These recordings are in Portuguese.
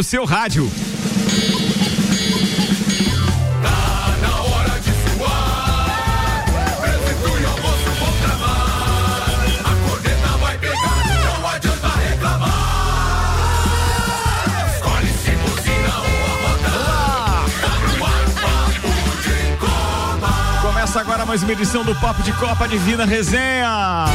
no seu rádio. Começa agora mais uma edição do Papo de Copa Divina Resenha.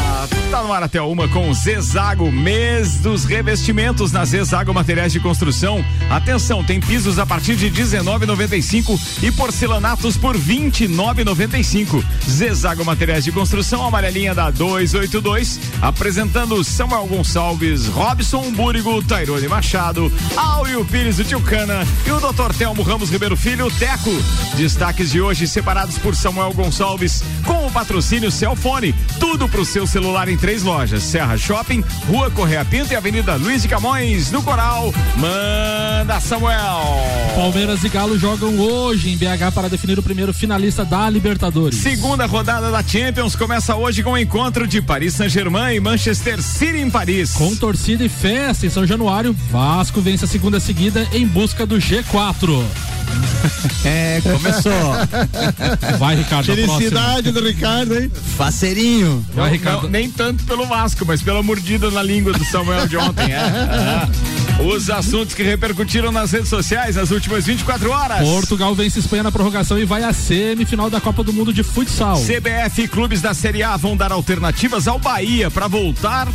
Tá no ar até uma com Zezago, mês dos revestimentos na Zezago Materiais de Construção. Atenção, tem pisos a partir de 19,95 e porcelanatos por 29,95. Zezago Materiais de Construção, amarelinha da 282, apresentando Samuel Gonçalves, Robson Búrigo, Tairone Machado, Áureo Pires do Tilcana e o Dr. Telmo Ramos Ribeiro Filho, Teco. Destaques de hoje separados por Samuel Gonçalves, com o patrocínio Celfone. Tudo pro seu celular em três lojas: Serra Shopping, Rua Correia Pinto e Avenida Luiz de Camões, no Coral. Manda Samuel. Palmeiras e Galo jogam hoje em BH para definir o primeiro finalista da Libertadores. Segunda rodada da Champions começa hoje com o encontro de Paris Saint-Germain e Manchester City em Paris. Com torcida e festa em São Januário, Vasco vence a segunda seguida em busca do G4. É, começou. Vai, Ricardo. a Felicidade do Ricardo, hein? Faceirinho. Vai, Ricardo. Não, nem tanto pelo Vasco, mas pela mordida na língua do Samuel de ontem. É. É. Os assuntos que repercutiram nas redes sociais nas últimas 24 horas. Portugal vence Espanha na prorrogação e vai à semifinal da Copa do Mundo de Futsal. CBF e clubes da Série A vão dar alternativas ao Bahia para voltar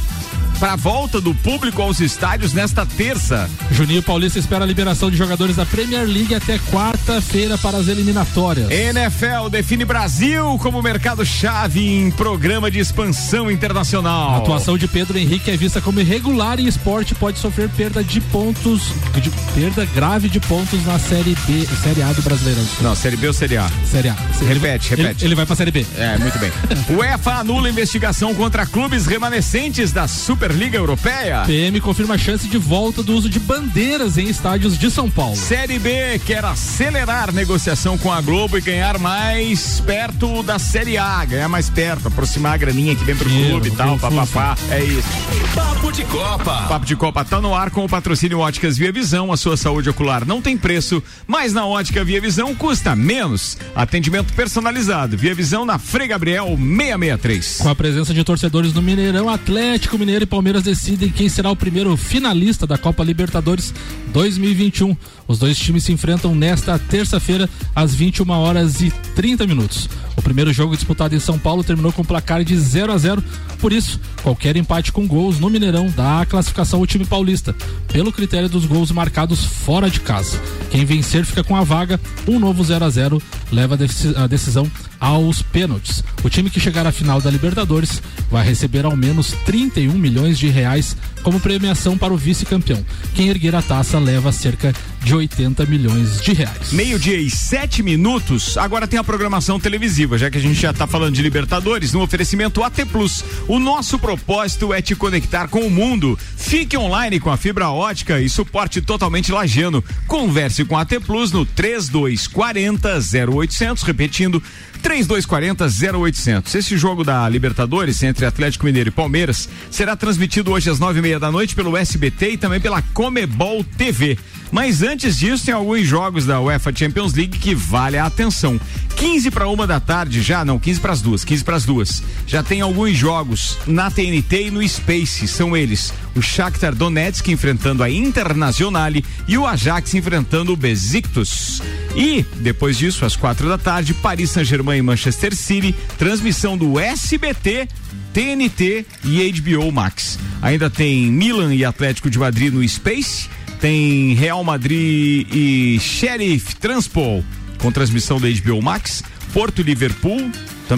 para a volta do público aos estádios nesta terça. Juninho Paulista espera a liberação de jogadores da Premier League até quarta-feira para as eliminatórias. NFL define Brasil como mercado-chave em programa de expansão A internacional. atuação de Pedro Henrique é vista como irregular e esporte pode sofrer perda de pontos, de perda grave de pontos na Série B, Série A do Brasileirão. Não, Série B ou Série A? Série A. Repete, Ele- repete. Ele, vai pra Série B. É, muito bem. UEFA anula investigação contra clubes remanescentes da Superliga Europeia. PM confirma a chance de volta do uso de bandeiras em estádios de São Paulo. Série B quer acelerar negociação com a Globo e ganhar mais perto da Série A, ganhar mais perto, aproximar a graninha que vem pro Dinheiro, clube e tal, papapá. É isso. Papo de Copa. Papo de Copa tá no ar com o patrocínio Óticas Via Visão. A sua saúde ocular não tem preço, mas na Ótica Via Visão custa menos. Atendimento personalizado. Via Visão na Frei Gabriel 663. Com a presença de torcedores no Mineirão, Atlético Mineiro e Palmeiras decidem quem será o primeiro finalista da Copa Libertadores 2021. Os dois times se enfrentam nesta terça-feira às 21 horas e 30 minutos. O primeiro jogo disputado em São Paulo terminou com placar de 0 a 0. Por isso, qualquer empate com gols no Mineirão dá a classificação ao time paulista, pelo critério dos gols marcados fora de casa. Quem vencer fica com a vaga. Um novo 0 a 0 leva a decisão aos pênaltis. O time que chegar à final da Libertadores vai receber ao menos 31 milhões de reais como premiação para o vice-campeão. Quem erguer a taça leva cerca de 80 milhões de reais. Meio-dia e sete minutos. Agora tem a programação televisiva, já que a gente já tá falando de Libertadores, no oferecimento AT Plus. O nosso propósito é te conectar com o mundo. Fique online com a fibra ótica e suporte totalmente lajano. Converse com a AT Plus no 3240 0800, repetindo. 3240 0800. Esse jogo da Libertadores entre Atlético Mineiro e Palmeiras será transmitido hoje às nove e meia da noite pelo SBT e também pela Comebol TV. Mas antes disso, tem alguns jogos da UEFA Champions League que vale a atenção. 15 para uma da tarde já, não, 15 para as duas, 15 para as duas. Já tem alguns jogos na TNT e no Space. São eles: o Shakhtar Donetsk enfrentando a Internazionale e o Ajax enfrentando o Besiktas. E depois disso, às quatro da tarde, Paris Saint-Germain e Manchester City, transmissão do SBT. TNT e HBO Max. Ainda tem Milan e Atlético de Madrid no Space, tem Real Madrid e Sheriff Transpol com transmissão da HBO Max, Porto e Liverpool,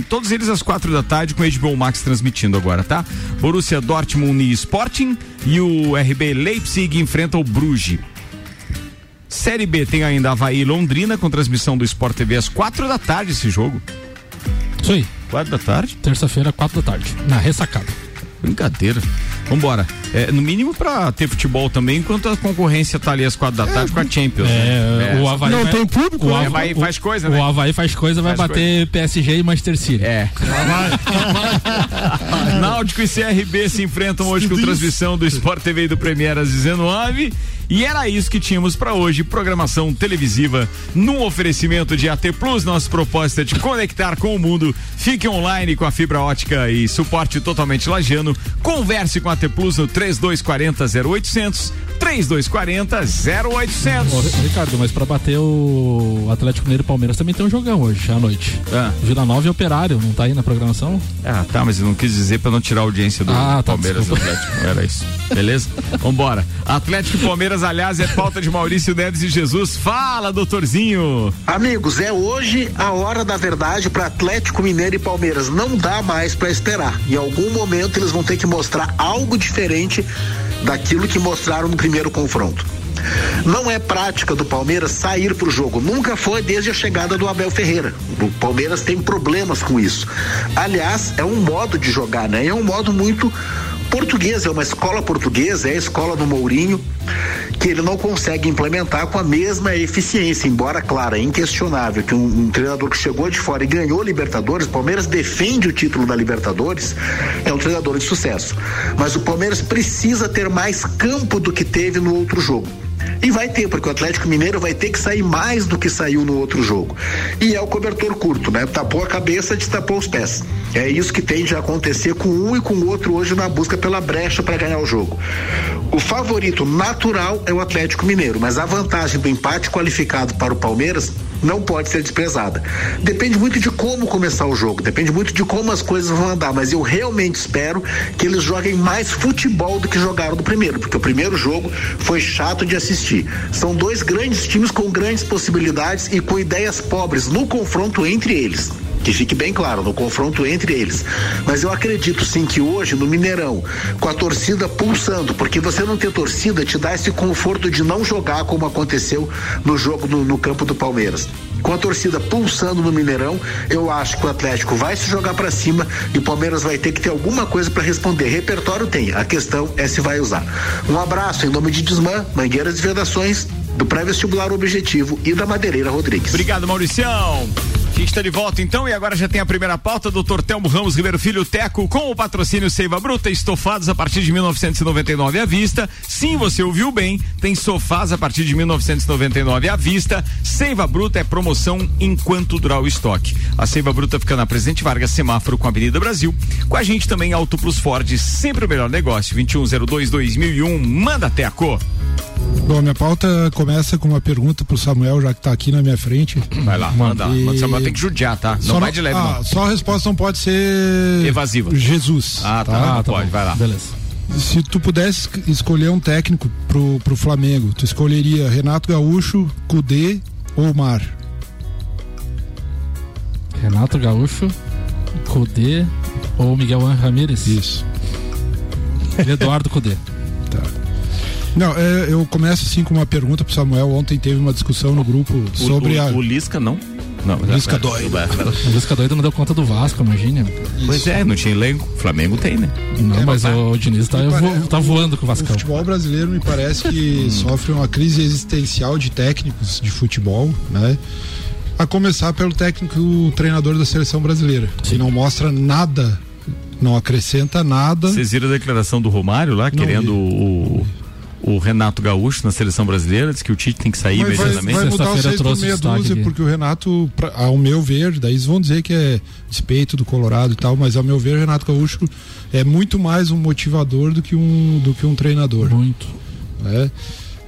todos eles às quatro da tarde com HBO Max transmitindo agora, tá? Borussia Dortmund e Sporting e o RB Leipzig enfrenta o Bruges. Série B tem ainda Havaí e Londrina com transmissão do Sport TV às quatro da tarde esse jogo. Isso aí. Quatro da tarde? Terça-feira, quatro da tarde, na ressacada. Brincadeira. Vambora. É, no mínimo pra ter futebol também, enquanto a concorrência tá ali às quatro da tarde com a Champions. É, né? o Havaí Não vai- tem público, o né? Havaí Havaí faz coisa, né? O Havaí faz coisa, vai Faz bater PSG e Manchester City. É. Náutico e CRB se enfrentam hoje com transmissão do Sport TV e do Premier às 19 e era isso que tínhamos pra hoje, programação televisiva num oferecimento de AT Plus. Nossa proposta é de conectar com o mundo. Fique online com a fibra ótica e suporte totalmente lajano. Converse com a AT Plus no 3240 0800 3240 Ô, 0800. Ricardo, mas pra bater o Atlético Mineiro e Palmeiras também tem um jogão hoje à noite. Ah. Vila Nova e Operário, não tá aí na programação? Ah, tá, mas eu não quis dizer pra não tirar a audiência do Ah, tá, Palmeiras do desculpa. Atlético. Era isso. Beleza? Vambora. Atlético e Palmeiras, aliás, é pauta de Maurício Neves e Jesus. Fala, doutorzinho. Amigos, é hoje a hora da verdade para Atlético Mineiro e Palmeiras. Não dá mais para esperar. Em algum momento eles vão ter que mostrar algo diferente daquilo que mostraram no primeiro confronto. Não é prática do Palmeiras sair para o jogo. Nunca foi desde a chegada do Abel Ferreira. O Palmeiras tem problemas com isso. Aliás, é um modo de jogar, né? É um modo muito português, é uma escola portuguesa, é a escola do Mourinho, que ele não consegue implementar com a mesma eficiência, embora, claro, é inquestionável que um, um treinador que chegou de fora e ganhou Libertadores, o Palmeiras defende o título da Libertadores, é um treinador de sucesso. Mas o Palmeiras precisa ter mais campo do que teve no outro jogo. E vai ter, porque o Atlético Mineiro vai ter que sair mais do que saiu no outro jogo. E é o cobertor curto, né? Tapou a cabeça, destapou os pés. É isso que tende a acontecer com um e com o outro hoje na busca pela brecha para ganhar o jogo. O favorito natural é o Atlético Mineiro, mas a vantagem do empate qualificado para o Palmeiras não pode ser desprezada. Depende muito de como começar o jogo, depende muito de como as coisas vão andar, mas eu realmente espero que eles joguem mais futebol do que jogaram no primeiro, porque o primeiro jogo foi chato de assistir. São dois grandes times com grandes possibilidades e com ideias pobres no confronto entre eles. Que fique bem claro, no confronto entre eles. Mas eu acredito sim que hoje, no Mineirão, com a torcida pulsando, porque você não ter torcida te dá esse conforto de não jogar como aconteceu no jogo no, no campo do Palmeiras. Com a torcida pulsando no Mineirão, eu acho que o Atlético vai se jogar para cima e o Palmeiras vai ter que ter alguma coisa para responder. Repertório tem, a questão é se vai usar. Um abraço em nome de Desmã, Mangueiras e Vedações, do pré-vestibular Objetivo e da Madeireira Rodrigues. Obrigado, Mauricião. A gente está de volta então e agora já tem a primeira pauta, doutor Telmo Ramos Ribeiro Filho Teco, com o patrocínio Seiva Bruta, estofados a partir de 1999 à vista. Sim, você ouviu bem, tem sofás a partir de 1999 à vista. Seiva Bruta é promoção enquanto durar o estoque. A Seiva Bruta fica na Presidente Vargas, semáforo com a Avenida Brasil. Com a gente também Auto Plus Ford, sempre o melhor negócio, 2102-2001. Manda Teco. Bom, minha pauta começa com uma pergunta pro Samuel, já que tá aqui na minha frente. Vai lá, manda. E-. Samuel tem que judiar, tá? Não Só vai de leve, ah, não. Só a resposta não pode ser Evasiva. Jesus. Ah, tá. não pode, bom. vai lá. Beleza. Se tu pudesse escolher um técnico pro, pro Flamengo, tu escolheria Renato Gaúcho, Cudê ou Mar? Renato Gaúcho, Cudê ou Miguel Ramírez? Isso. Eduardo Cudê. Não, é, eu começo assim com uma pergunta pro Samuel. Ontem teve uma discussão no grupo sobre o, a. o, o Lisca não? Não, Lisca O Lisca doido não deu conta do Vasco, imagina. Pois é, não tinha elenco. Flamengo tem, né? Não, É, mas mas- o Diniz tá, vo- tá voando com o O Vascão. futebol brasileiro me parece que sofre uma crise existencial de técnicos de futebol, né? A começar pelo técnico, o treinador da seleção brasileira, que não mostra nada, não acrescenta nada. Vocês viram a declaração do Romário lá, Não querendo o, o Renato Gaúcho na seleção brasileira, diz que o Tite tem que sair Mas imediatamente. vai mudar o por meia dúzia, porque o Renato, pra- ao meu ver, daí eles vão dizer que é respeito do Colorado e tal, mas ao meu ver, o Renato Gaúcho é muito mais um motivador do que um, do que um treinador. Muito. né?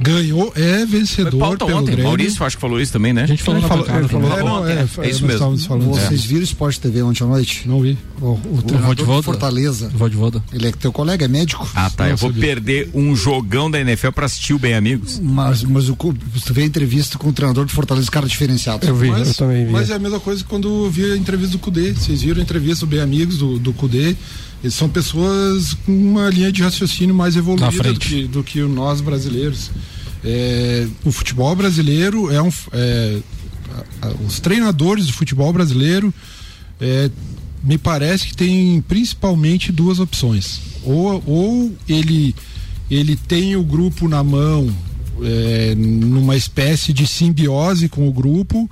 Ganhou, é vencedor pelo ontem. Grêmio. Maurício, acho que falou isso também, né? A gente falou Ele na falou- falou- também. é, não, é, É, é isso mesmo. falando Vocês viram o Esporte TV ontem à noite? Não vi. O, o treinador do Vodivoda. Fortaleza. Vodivoda. Ele é teu colega, é médico. Ah, tá. Eu vou sabia. perder um jogão da NFL pra assistir o Bem Amigos. Mas, mas o, tu vê a entrevista com o treinador do Fortaleza, cara diferenciado. Eu vi, Mas, eu também vi. mas é a mesma coisa que quando eu vi a entrevista do Cudê. Vocês viram a entrevista do Bem Amigos do, do Cudê? Eles são pessoas com uma linha de raciocínio mais evoluída do que, do que nós brasileiros. É, o futebol brasileiro é um. é, os treinadores do futebol brasileiro é, me parece que tem principalmente duas opções. Ou, ou ele, ele tem o grupo na mão é, numa espécie de simbiose com o grupo,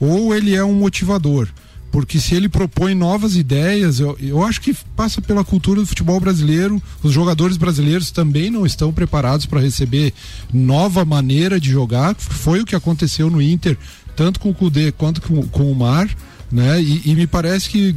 ou ele é um motivador. Porque se ele propõe novas ideias, eu, eu acho que passa pela cultura do futebol brasileiro. Os jogadores brasileiros também não estão preparados para receber nova maneira de jogar. Foi o que aconteceu no Inter, tanto com o Cudê quanto com, com o Mar. Né? E, e me parece que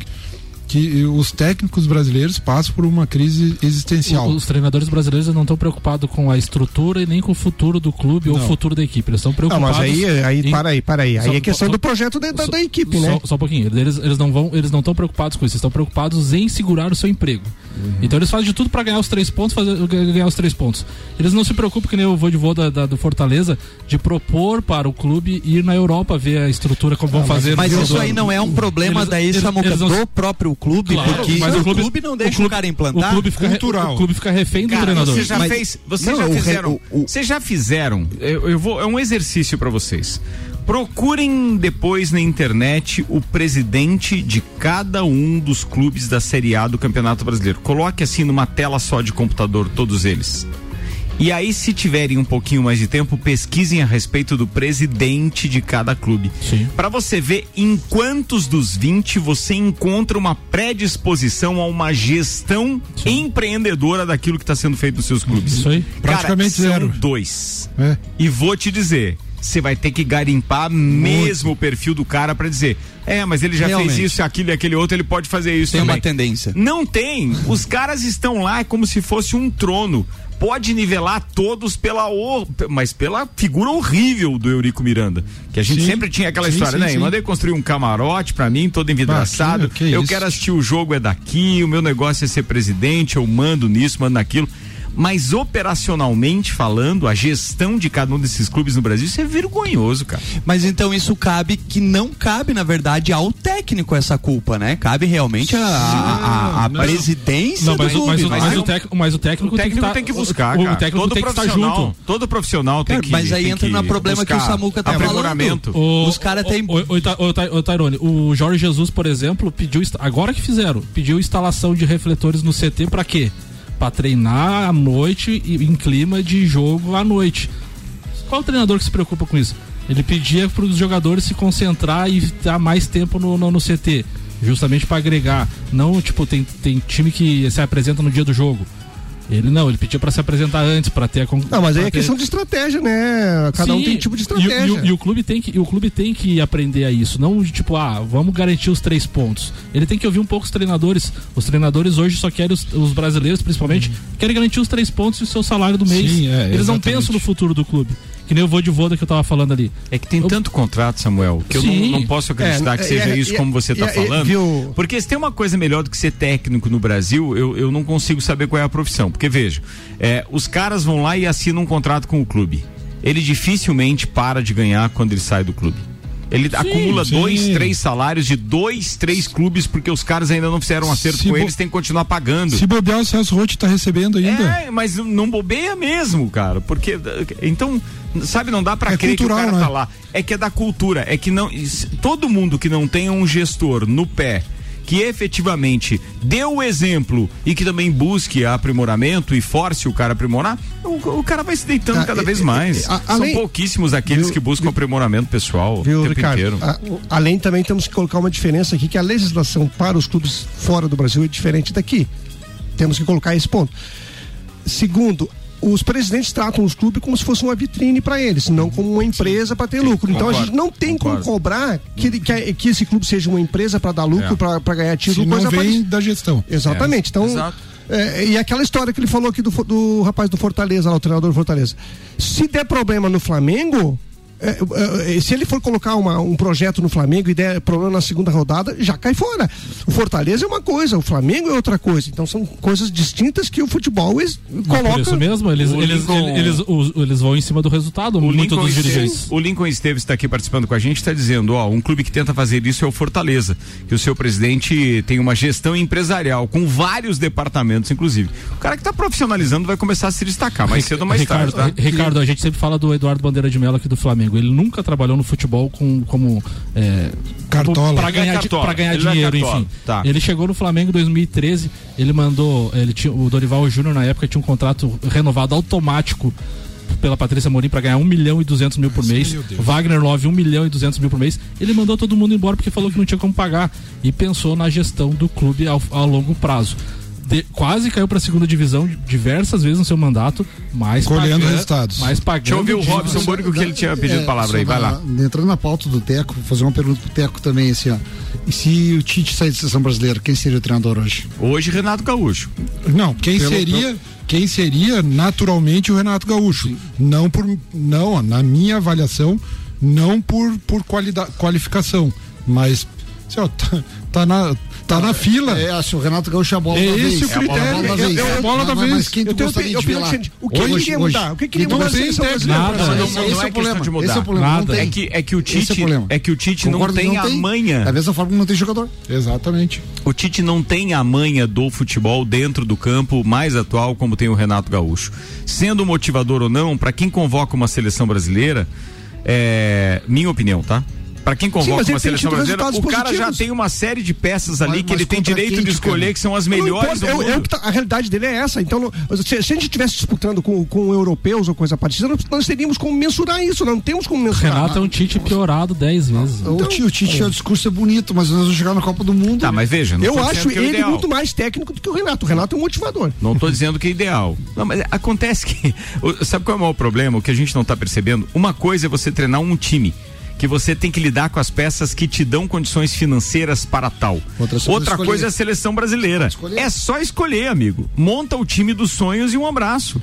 que os técnicos brasileiros passam por uma crise existencial. Os, os treinadores brasileiros não estão preocupados com a estrutura e nem com o futuro do clube não. ou o futuro da equipe. Eles estão preocupados. Não, mas aí, aí em... para aí, para aí. Aí é questão só, do projeto da, da, equipe, só, né? Só um pouquinho. Eles, eles não vão, eles não estão preocupados com isso. Eles estão preocupados em segurar o seu emprego. Uhum. Então eles fazem de tudo para ganhar os três pontos, fazer, ganhar os três pontos. Eles não se preocupam, que nem o vou da, da, do Fortaleza, de propor para o clube ir na Europa ver a estrutura como ah, vão fazer. Mas isso aí não é um problema eles, daí, eles, Samuca, eles não... do próprio clube, claro, porque mas o clube, clube não deixa o, clube, o cara implantar. O clube fica, Cultural. O clube fica refém do treinador. Você já mas, fez, vocês já fizeram, vocês já fizeram, eu, eu vou, é um exercício para vocês. Procurem depois na internet o presidente de cada um dos clubes da Série A do Campeonato Brasileiro. Coloque assim numa tela só de computador todos eles. E aí, se tiverem um pouquinho mais de tempo, pesquisem a respeito do presidente de cada clube. Para você ver em quantos dos 20 você encontra uma predisposição a uma gestão Sim. empreendedora daquilo que está sendo feito nos seus clubes. Isso aí. Praticamente Cara, zero. dois. É. E vou te dizer, você vai ter que garimpar Muito. mesmo o perfil do cara para dizer, é, mas ele já Realmente. fez isso, aquilo e aquele outro, ele pode fazer isso tem também. uma tendência. Não tem. Os caras estão lá como se fosse um trono pode nivelar todos pela mas pela figura horrível do Eurico Miranda. Que a gente sim, sempre tinha aquela sim, história, sim, né? Sim. Mandei construir um camarote para mim, todo envidraçado. Ah, que, que eu isso? quero assistir o jogo é daqui, o meu negócio é ser presidente, eu mando nisso, mando naquilo mas operacionalmente falando, a gestão de cada um desses clubes no Brasil, isso é vergonhoso, cara. Mas então isso cabe que não cabe, na verdade, ao técnico essa culpa, né? Cabe realmente a, a, a presidência não, mas, do clube. Mas, mas, mas, o, técnico, mas o técnico, o técnico tem, que, tem que buscar, o, o técnico todo tem que estar junto. Todo profissional tem cara, que Mas aí entra no problema que o Samuca tá falando. O, Os caras têm... O, Tairone, o Jorge Jesus, por exemplo, pediu, agora que fizeram, pediu instalação de refletores no CT para quê? Para treinar à noite e em clima de jogo à noite. Qual treinador que se preocupa com isso? Ele pedia para os jogadores se concentrar e dar mais tempo no, no, no CT, justamente para agregar. Não, tipo, tem, tem time que se apresenta no dia do jogo. Ele não, ele pediu para se apresentar antes, para ter a Não, mas aí é ter... questão de estratégia, né? Cada Sim, um tem um tipo de estratégia. E, e, e, o clube tem que, o clube tem que aprender a isso, não tipo, ah, vamos garantir os três pontos. Ele tem que ouvir um pouco os treinadores. Os treinadores hoje só querem os, os brasileiros, principalmente, uhum. querem garantir os três pontos e o seu salário do mês. Sim, é, Eles não pensam no futuro do clube. Que nem o vô de voda que eu tava falando ali. É que tem eu... tanto contrato, Samuel, que Sim. eu não, não posso acreditar é, que seja é, isso é, como você tá falando. Viu? Porque se tem uma coisa melhor do que ser técnico no Brasil, eu, eu não consigo saber qual é a profissão. Porque veja, é, os caras vão lá e assinam um contrato com o clube. Ele dificilmente para de ganhar quando ele sai do clube. Ele sim, acumula sim. dois, três salários de dois, três clubes, porque os caras ainda não fizeram um acerto se com eles, tem que continuar pagando. Se bobear, o Celso Rotti tá recebendo ainda. É, mas não bobeia mesmo, cara. Porque. Então, sabe, não dá para é crer cultural, que o cara tá né? tá lá. É que é da cultura. É que não. Todo mundo que não tem um gestor no pé que efetivamente dê o exemplo e que também busque aprimoramento e force o cara a aprimorar, o, o cara vai se deitando ah, cada vez mais. A, além, São pouquíssimos aqueles viu, que buscam viu, aprimoramento pessoal viu, o tempo Ricardo, inteiro. A, além também temos que colocar uma diferença aqui que a legislação para os clubes fora do Brasil é diferente daqui. Temos que colocar esse ponto. Segundo, os presidentes tratam os clubes como se fosse uma vitrine para eles, não como uma empresa para ter lucro. Então concordo, a gente não tem concordo. como cobrar que, que, que, esse clube seja uma empresa para dar lucro, é. para ganhar título. Se não vem da gestão. Exatamente. É. Então, Exato. É, e aquela história que ele falou aqui do, do rapaz do Fortaleza, lá, o treinador do Fortaleza. Se der problema no Flamengo, é, é, se ele for colocar uma, um projeto no Flamengo e der problema na segunda rodada, já cai fora. O Fortaleza é uma coisa, o Flamengo é outra coisa. Então são coisas distintas que o futebol eles coloca. Por isso mesmo, eles, eles, Lincoln... eles, eles, eles, vão em cima do resultado, o muito Lincoln dos dirigentes. O Lincoln Esteves está aqui participando com a gente, está dizendo, ó, um clube que tenta fazer isso é o Fortaleza, que o seu presidente tem uma gestão empresarial com vários departamentos, inclusive. O cara que está profissionalizando vai começar a se destacar mais cedo ou mais Ricardo, tarde, tá? Ricardo, a gente sempre fala do Eduardo Bandeira de Mello aqui do Flamengo. Ele nunca trabalhou no futebol com, como. É, Cartola. Para ganhar, é ganhar Ele dinheiro, é enfim. Tá. Ele chegou no Flamengo em 2013, ele mandou, ele tinha, o Dorival Júnior na época tinha um contrato renovado automático pela Patrícia Morim para ganhar 1 milhão e 200 mil por mês. Wagner Love 1 milhão e 200 mil por mês. Ele mandou todo mundo embora porque falou que não tinha como pagar e pensou na gestão do clube ao, a longo prazo. De- quase caiu para a segunda divisão diversas vezes no seu mandato, mas Colhendo pagando- resultados. Mas pagando Deixa eu ouvir o. Robson Burgo que ele tinha pedido É, palavra aí, vai na- lá. Entrando na pauta do Teco, vou fazer uma pergunta pro Teco também, assim, ó. E se o Tite sair da seleção brasileira, quem seria o treinador hoje? Hoje, Renato Gaúcho. Não, quem Pelo- seria, quem seria naturalmente o Renato Gaúcho. Não por não, ó, na minha avaliação, não por por qualidade, qualificação, mas assim, ó, tá, tá na tá na fila. É, que o Renato Gaúcho é a bola É da esse vez. o critério. É a bola da vez. eu- tu Eu tenho gostaria de opinião diferente. O que Hoje, queria mudar? O que queria Então mudar. Não, não, Esse não é é o problema. de mudar. Esse é o problema. Nada. Não tem. É que, é que o Esse é Tite, é que o Tite não tem a manha. Da mesma forma que não tem jogador. Exatamente. O Tite não tem a manha do futebol dentro do campo mais atual como tem o Renato Gaúcho. Sendo motivador ou não, para quem convoca uma seleção brasileira, é minha opinião, tá? Para quem convoca ele uma seleção brasileira, o cara já positivos. tem uma série de peças ali Mas- que ele tem direito quem de escolher ganha? que são as Não melhores importa, do eu- mundo. eu- a realidade dele é essa. Então, se, se a gente estivesse disputando com, com europeus ou coisa parecida, nós, nós teríamos como mensurar isso. Não temos como mensurar. Renato é um Tite piorado 10 vezes. O Tite, o Tite, o discurso é bonito, mas nós vamos chegar na Copa do Mundo. Tá, mas veja, não Eu acho é ele ideal. muito mais técnico do que o Renato. O Renato é um motivador. Não tô dizendo que é ideal. Não, mas acontece que. Sabe qual é o maior problema? O que a gente não tá percebendo? Uma coisa é você treinar um time. Que você tem que lidar com as peças que te dão condições financeiras para tal. Outra coisa é escolher. coisa é a seleção brasileira. É só escolher, amigo. Monta o time dos sonhos e um abraço.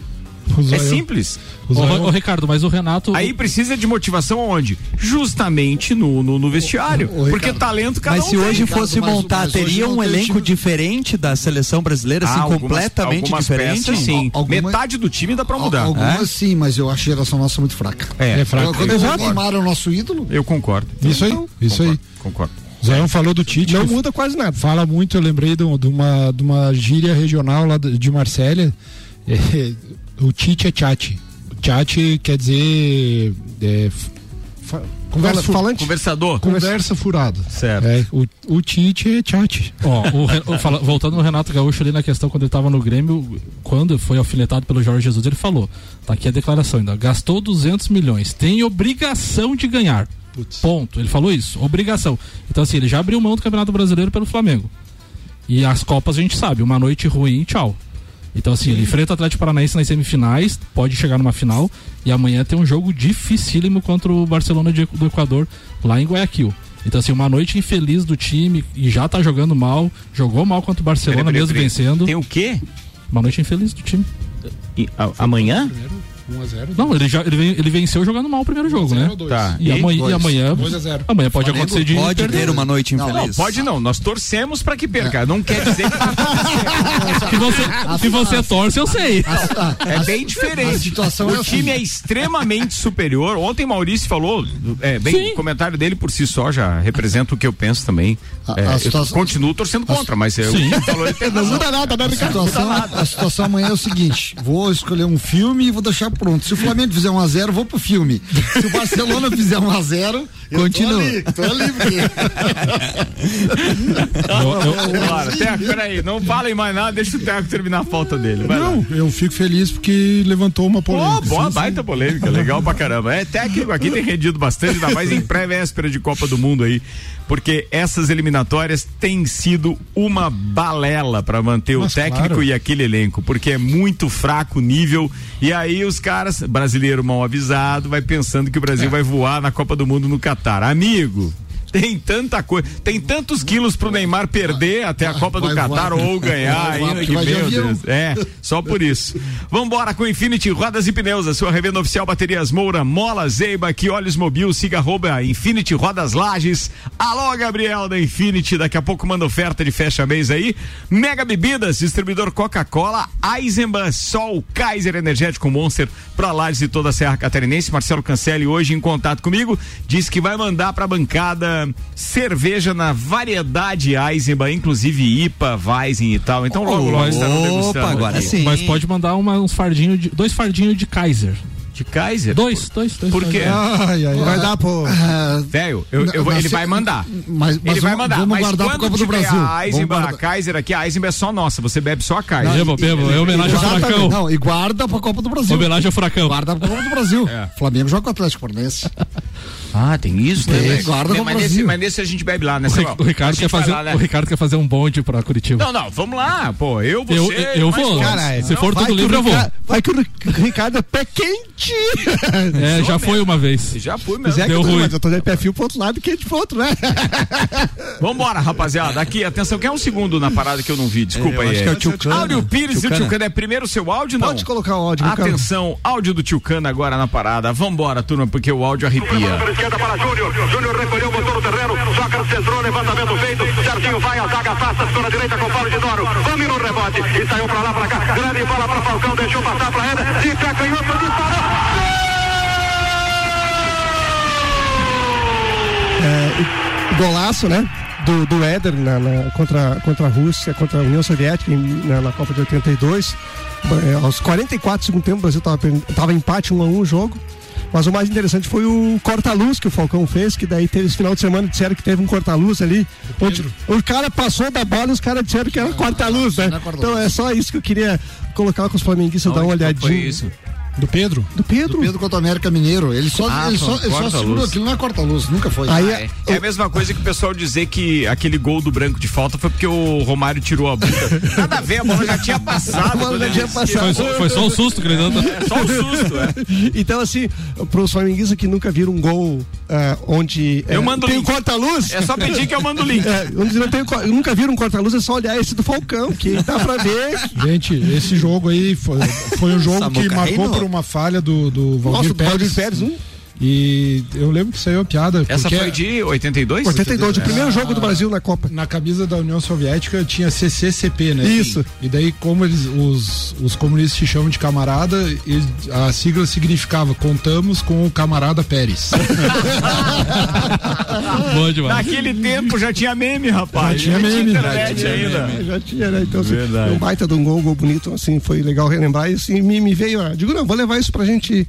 É simples. o Ô, Zoião- ô, Ricardo, mas o Renato. Aí precisa de motivação onde? Justamente no, no, no vestiário. Ô, Porque Ricardo, talento cada Mas um se tem. hoje Ricardo, fosse mas o- montar, mas teria um tem elenco time- diferente da seleção brasileira, assim, Ah, algumas- completamente algumas diferente? peças, sim. Alguma- Metade do time dá pra Al- mudar. Algumas sim, mas eu acho a geração nossa muito fraca. É, É fraco. Quando Neymar é o nosso ídolo, eu concordo. Isso aí, isso aí. Concordo. Zoião falou do Tite. Não muda quase nada. Fala muito, eu lembrei de, um- de uma, de uma gíria regional lá de de Marsella. É, o Tite é Tchate. Tchate quer dizer. é, fa- conversa, fu- Falante. Conversador. conversa furada. Certo. É, o, o Tite é Tchate. Ó, o o fala- voltando no Renato Gaúcho ali na questão quando ele tava no Grêmio, quando foi alfinetado pelo Jorge Jesus, ele falou: tá aqui a declaração ainda, gastou 200 milhões, tem obrigação de ganhar. Ponto. Ele falou isso, obrigação. Então, assim, ele já abriu mão do Campeonato Brasileiro pelo Flamengo. E as Copas a gente sabe, uma noite ruim, tchau. Então, assim, ele enfrenta o Atlético Paranaense nas semifinais, pode chegar numa final, e amanhã tem um jogo dificílimo contra o Barcelona de- do Equador, lá em Guayaquil. Então, assim, uma noite infeliz do time, e já tá jogando mal, jogou mal contra o Barcelona, Peraí, peraí, mesmo peraí. vencendo. Tem o quê? Uma noite infeliz do time. E- a- amanhã? 1x0. Não, ele, já, ele, ele venceu jogando mal o primeiro jogo, né? Tá. E, amanhã, e amanhã, 2 a 0. amanhã pode Flamengo acontecer de Pode perder. ter uma noite Não, infeliz. Não, pode não. Nós torcemos pra que perca. Não quer dizer que Se você, se você torce, eu sei. é bem diferente. a situação o é time assim. é extremamente superior. Ontem Maurício falou, é, bem, Sim. o comentário dele por si só já representa o que eu penso também. A- É, a situação- continuo torcendo contra, mas eu falou ele tem Não muda nada, né, A situação, a situação amanhã é o seguinte: vou escolher um filme e vou deixar pronto. Se o Flamengo fizer 1x0, vou pro filme. Se o Barcelona fizer 1x0, eu Continua. Tô ali, tô ali porque... Eu- eu- Claro, Teco, peraí, não falem mais nada, deixa o Teco terminar a falta dele. Vai lá. Não, eu fico feliz porque levantou uma polêmica. boa, Sim, sim. baita polêmica, legal pra caramba. É, técnico aqui tem rendido bastante, ainda mais em pré-véspera de Copa do Mundo aí, porque essas eliminatórias têm sido uma balela pra manter o Mas técnico claro. e aquele elenco, porque é muito fraco o nível, e aí os caras, brasileiro mal avisado, vai pensando que o É. Brasil vai voar na Copa do Mundo no Catar. Amigo, tem tanta coisa, tem tantos quilos pro Neymar perder até a Copa do Catar ou ganhar ainda, que meu. Deus. É, só por isso. Vambora com Infinity Rodas e Pneus, a sua revenda oficial Baterias Moura, Mola, Zeiba, que Olhos Mobil, siga arroba Infinity Rodas Lages. Alô, Gabriel da Infinity, daqui a pouco manda oferta de fecha mês aí. Mega Bebidas, distribuidor Coca-Cola, Eisenbahn, Sol, Kaiser Energético Monster, pra Lages e toda a Serra Catarinense. Marcelo Cancelli hoje em contato comigo, disse que vai mandar pra bancada cerveja na variedade Eisenbahn, inclusive IPA, Weizen e tal. Então logo, logo estarão degustando Opa, agora aqui. sim. Mas pode mandar uma, uns fardinhos de, dois fardinhos de Kaiser. De Kaiser? Dois, dois, dois. Por quê? Ai, ai, vai dar, pô. Ah, Velho, ele vai mandar. mas- mas ele vai mandar. vamos mas guardar pro Copa do Brasil. A Eisenbahn, Vamos a. Kaiser aqui, a Eisenbahn é só nossa. Você bebe só a Kaiser. Bebo, bebo. É homenagem ao. Furacão. Não, e guarda pra Copa do Brasil. Homenagem ao Furacão. Guarda pra Copa do Brasil. É. Flamengo joga com o Atlético Paranaense. Ah, tem isso, né? Tem, velho? guarda mas, nesse, mas nesse a gente bebe lá, né? O, o Ricardo quer fazer, lá, né? o Ricardo quer fazer um bonde pra Curitiba. Não, não, vamos lá, pô. Eu, eu, você. eu nós vou. Cara, Se for vai tudo livre, eu vou. Ricardo- Vai que o Ri- Ricardo é pé quente. É, já foi uma vez. Já fui Mas mesmo. é que Deu eu tô, ruim. mas eu tô de pé fio pro outro lado e quente pro outro, né? Vambora, rapaziada. Aqui, atenção, quem é um segundo na parada que eu não vi? Desculpa aí. acho que é o Tchucana. Áudio Pires e o Tchucana. Tchucana. É primeiro o seu áudio, não? Pode colocar o áudio, Ricardo. Atenção, áudio do Tchucana agora na parada. Vambora, turma, porque o áudio arrepia. Esquerda para Júnior. Júnior recolheu, botou no terreno. Joga, centrou, levantamento feito. Serginho vai, a zaga afasta, pela direita com Paulo de Doro. Vamos no rebote. E saiu pra lá, pra cá. Grande bola para Falcão, deixou passar pra ele. De pé canhoto, disparou. golaço, né? Do, do Éder na, na- contra, contra a Rússia, contra a União Soviética na, na Copa de 82. É, aos 44 do segundo tempo, o Brasil tava, per- tava empate 1 a 1 o jogo. Mas o mais interessante foi o corta-luz que o Falcão fez, que daí teve esse final de semana, disseram que teve um corta-luz ali. Onde o cara passou da bola e os caras disseram que era corta-luz, né? é. Então é só isso que eu queria colocar com os flamenguistas, dar uma que olhadinha. Foi isso. Do Pedro? Do Pedro. Do Pedro contra o América Mineiro. Ele só, Ah, ele só, ele só segurou aquilo, não é corta-luz, nunca foi. Aí É, é a mesma coisa que o pessoal dizer que aquele gol do branco de falta foi porque o Romário tirou a bunda. Nada a ver, a bola já tinha passado. A bola quando já tinha passado. Foi, só- foi só um susto que ele deu. É só um susto, é. Então, assim, para os flamenguistas que nunca viram um gol ah, onde Eu é, mando tem o um corta-luz. É só pedir que eu mando o link. É, onde não tem, nunca viram um corta-luz, é só olhar esse do Falcão, que dá pra ver. Gente, esse jogo aí foi, foi um jogo que Samuca marcou Reino? por uma falha do, do Valdir Nossa, do Pérez. Valdir Pérez, um. E eu lembro que saiu a piada. Essa porque foi de 82? 82, o primeiro jogo do Brasil na Copa. Na camisa da União Soviética tinha CCCP, né? Isso. E daí, como eles, os, os comunistas se chamam de camarada, eles- a sigla significava contamos com o camarada Pérez. Bom demais. Naquele tempo já tinha meme, rapaz. Já tinha meme. internet Já tinha ainda. Já tinha, né? Então, assim, Verdade. um baita de um gol, um gol bonito, assim, foi legal relembrar. E assim, me, me veio, ah, digo, não, vou levar isso pra gente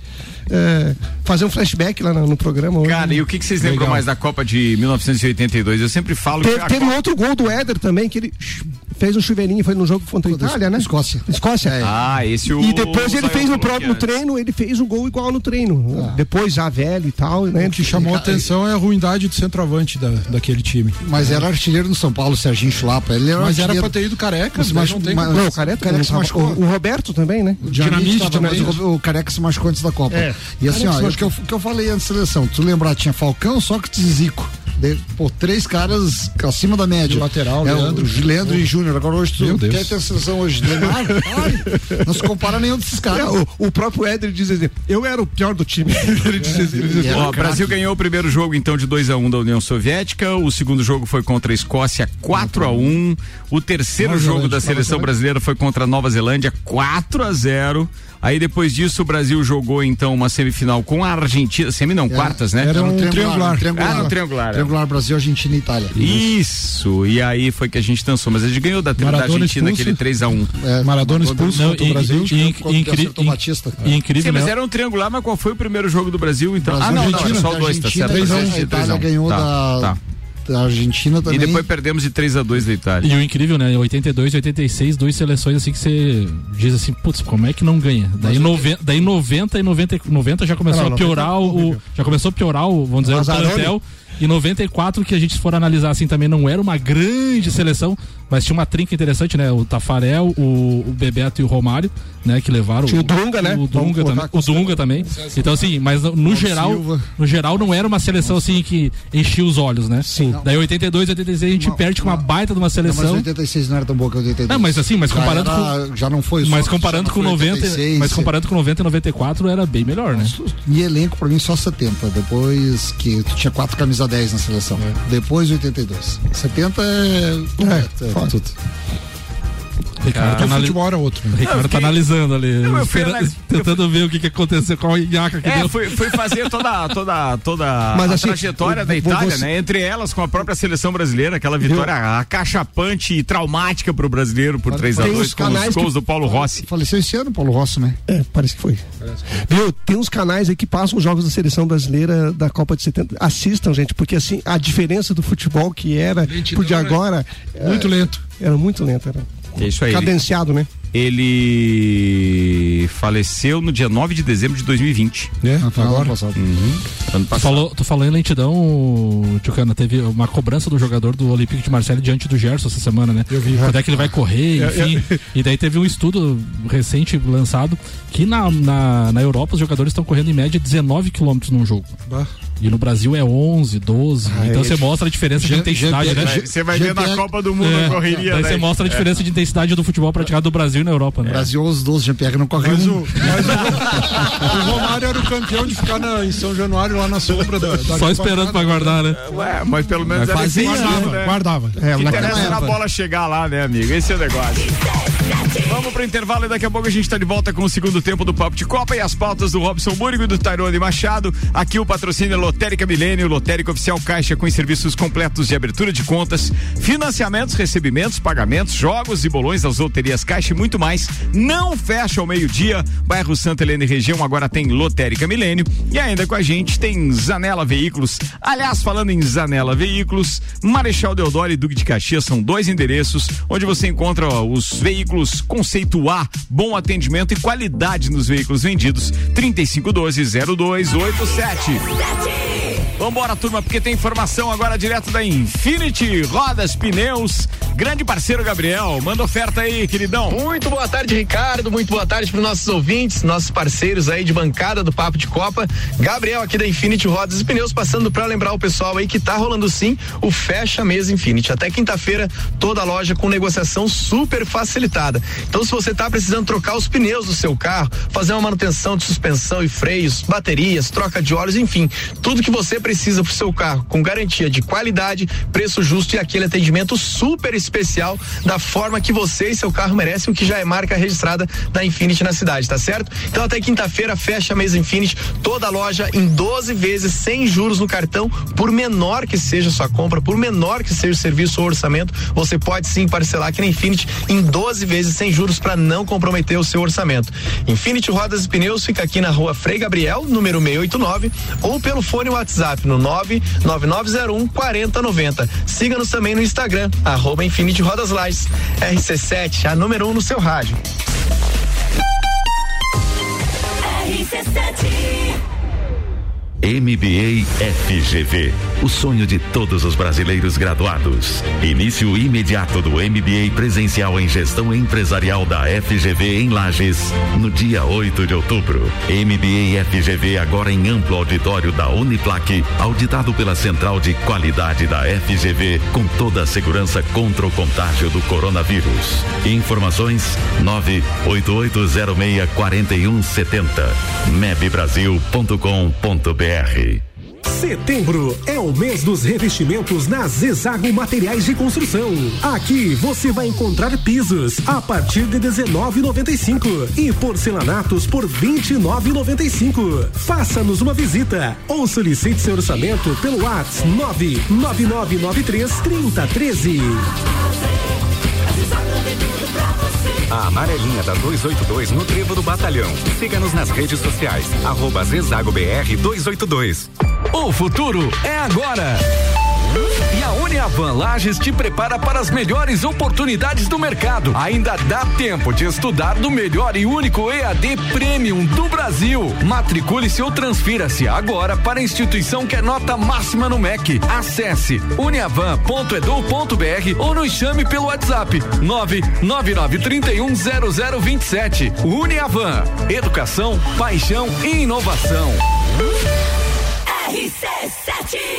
é, fazer um flashback lá no, no programa. hoje. Cara, e o que, que vocês lembram Legal. mais da Copa de 1982? Eu sempre falo Teve, que teve Copa- um outro gol do Éder também, que ele fez um chuveirinho, foi no jogo contra a Itália, né? Escócia. Escócia. Ah, esse o. E depois ele Zaion fez no próprio que é. treino, ele fez um gol igual no treino. Depois já velho e tal, né? O que chamou a atenção é a ruindade do centroavante da, daquele time. Mas era artilheiro no São Paulo, Serginho Chulapa. Ele era Mas era artilheiro. pra ter ido careca, Mas- mas mas- não tem mas-. Não, o Careca, Careca se machucou. o, o Roberto também, né? O Dinamite o, o Careca se machucou antes da Copa. É. E assim, ó, o que, eu, o que eu falei antes da seleção, tu lembrar, tinha Falcão, Sócrates e Zico. De, pô, três caras acima da média. De lateral, é, Leandro. O Leandro e Júnior. Agora hoje tu Meu Deus. quer ter a seleção hoje. Neymar? Ai, não se compara nenhum desses É, caras. o, o próprio Éder diz assim, eu era o pior do time. ele diz assim, ele diz assim, É. Ó, o craque. Brasil ganhou o primeiro jogo então de 2 a 1 da União Soviética, o segundo jogo foi contra a Escócia 4 a 1, o terceiro Nova jogo Zelândia, da seleção brasileira foi contra a Nova Zelândia 4 a 0. Aí depois disso o Brasil jogou então uma semifinal com a Argentina, semi não, quartas, né? Era um triangular. triangular. Ah, no triangular, é. Triangular Brasil, Argentina e Itália. Isso, e aí foi que a gente dançou, mas a gente ganhou da, da Argentina expulso. aquele 3 a 1. É, Maradona expulso Não, contra o Brasil. e- e- incri- Batista. E incrível, Sim, mas né? era um triangular, mas qual foi o primeiro jogo do Brasil então? Brasil, ah, não, não, Argentina. era só o 2, tá certo. a tá certo, Itália 3 a 1. ganhou Tá, da, da Argentina E também. depois perdemos de 3 a 2 da Itália. E o incrível, né? 82 e 86, duas seleções assim que você diz assim, putz, como é que não ganha? Daí, noven, daí 90 e 90, 90 já começou Não, não, a piorar 90 o. horrível. Já começou a piorar o, vamos dizer, o plantel. E 94, que a gente for analisar assim também, não era uma grande seleção, mas tinha uma trinca interessante, né? O Tafarel, o, o Bebeto e o Romário, né? Que levaram. Tinha o Dunga, né? O Dunga também. O Dunga também. Então, assim, mas no, no geral, Silva. no geral não era uma seleção assim que enchia os olhos, né? Sim. Daí 82, 86 a gente Uma- perde com uma baita de uma Não, mas seleção. 86 não era tão boa que 82. Não, mas assim, mas Já comparando era- Já não foi o Mas comparando já com não foi 90, 86, mas comparando com 90 e 94 era bem melhor, né? E elenco pra mim só 70. Depois que tinha quatro camisa 10 na seleção. Depois 82. 70 é. é, é tudo. Ricardo, tá o anali- futebol era outro. o Né? Ricardo fiquei- tá analisando ali, Não, eu fui espera- tentando ver o que, que aconteceu com a Inhaca que É, deu. fui, fui fazer toda, toda, toda Mas a assim, trajetória vo- da Itália, você- né? Entre elas com a própria seleção brasileira, aquela vitória acachapante e traumática pro brasileiro por 3 a Tem 2 uns com os canais gols que- do Paulo Rossi. Faleceu esse ano, Paulo Rossi, né? É, parece que foi. Viu? Tem uns canais aí que passam os jogos da seleção brasileira da Copa de 70. Assistam, gente, porque assim, a diferença do futebol que era Lentidão pro de era agora. Muito é, lento. Era muito lento, era. É isso aí. Cadenciado, né? Ele faleceu no dia 9 de dezembro de 2020. Né? Ah, ano Agora. passado. Ano Tu passado. falou, tu falou em lentidão, Tchucana, teve uma cobrança do jogador do Olympique de Marseille diante do Gerson essa semana, né? Eu vi. Quando é que ele vai correr, É, enfim. E daí teve um estudo recente lançado que na, na, na Europa os jogadores estão correndo em média 19 km num jogo. Bah. E no Brasil é 11, 12. Ah, então é você mostra a diferença de G- intensidade, G- né? Você vai ver na Copa do Mundo É, a correria, daí né? você mostra a diferença de intensidade do futebol praticado no Brasil e na Europa, né? Brasil 11, 12, Jean-Pierre não corre Mas, um. o, mas o, o Romário era o campeão de ficar na- em São Januário lá na sombra da. da Só esperando pra guardar, né? Ué, mas pelo menos Mas fazia, efetivo, Guardava, né? guardava. É, O que naquela interessa era a bola chegar lá, né, amigo? Esse é o negócio. Vamos pro intervalo e daqui a pouco a gente tá de volta com o segundo tempo do Papo de Copa e as pautas do Robson Burgo e do Tairone Machado. Aqui o patrocínio é Lotérica Milênio, Lotérica Oficial Caixa com serviços completos de abertura de contas, financiamentos, recebimentos, pagamentos, jogos e bolões das loterias Caixa e muito mais. Não fecha ao meio-dia. Bairro Santa Helena e região agora tem Lotérica Milênio e ainda com a gente tem Zanela Veículos. Aliás, falando em Zanela Veículos, Marechal Deodoro e Duque de Caxias são dois endereços onde você encontra ó, os veículos conceito A, bom atendimento e qualidade nos veículos vendidos. 3512-0287. Vambora, turma, porque tem informação agora direto da Infinity Rodas Pneus. Grande parceiro Gabriel, manda oferta aí, queridão. Muito boa tarde, Ricardo. Muito boa tarde para nossos ouvintes, nossos parceiros aí de bancada do Papo de Copa. Gabriel aqui da Infinity Rodas e Pneus, passando para lembrar o pessoal aí que tá rolando sim o Fecha Mesa Infinity. Até quinta-feira, toda a loja com negociação super facilitada. Então, se você tá precisando trocar os pneus do seu carro, fazer uma manutenção de suspensão e freios, baterias, troca de óleos, enfim, tudo que você precisa pro seu carro com garantia de qualidade, preço justo e aquele atendimento super especial da forma que você e seu carro merecem, o que já é marca registrada da Infinity na cidade, tá certo? Então até quinta-feira fecha a mesa Infinity, toda a loja em 12 vezes sem juros no cartão, por menor que seja sua compra, por menor que seja o serviço ou orçamento, você pode sim parcelar aqui na Infinity em 12 vezes sem juros para não comprometer o seu orçamento. Infinity Rodas e Pneus fica aqui na rua Frei Gabriel, número 689, ou pelo fone WhatsApp no 99901 4090. Siga-nos também no Instagram, arroba Infinity Rodas Lages. RC7, a número 1 um no seu rádio. MBA FGV, o sonho de todos os brasileiros graduados. Início imediato do MBA presencial em gestão empresarial da FGV em Lages, no dia 8 de outubro. MBA FGV agora em amplo auditório da Uniplac, auditado pela Central de Qualidade da FGV, com toda a segurança contra o contágio do coronavírus. Informações 988064170 mebbrasil.com.br Setembro é o mês dos revestimentos na Zezago Materiais de Construção. Aqui você vai encontrar pisos a partir de 19,95 e porcelanatos por 29,95. Faça-nos uma visita ou solicite seu orçamento pelo WhatsApp 99993 3013. A amarelinha da 282 no Trevo do Batalhão. Siga-nos nas redes sociais. Arroba Zezago BR 282. O futuro é agora. E a Uniavan Lages te prepara para as melhores oportunidades do mercado. Ainda dá tempo de estudar no melhor e único EAD Premium do Brasil. Matricule-se ou transfira-se agora para a instituição que é nota máxima no MEC. Acesse uniavan.edu.br ou nos chame pelo WhatsApp 999310027. Uniavan, educação, paixão e inovação. RC7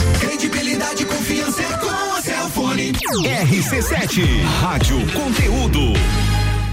RC7, Rádio Conteúdo.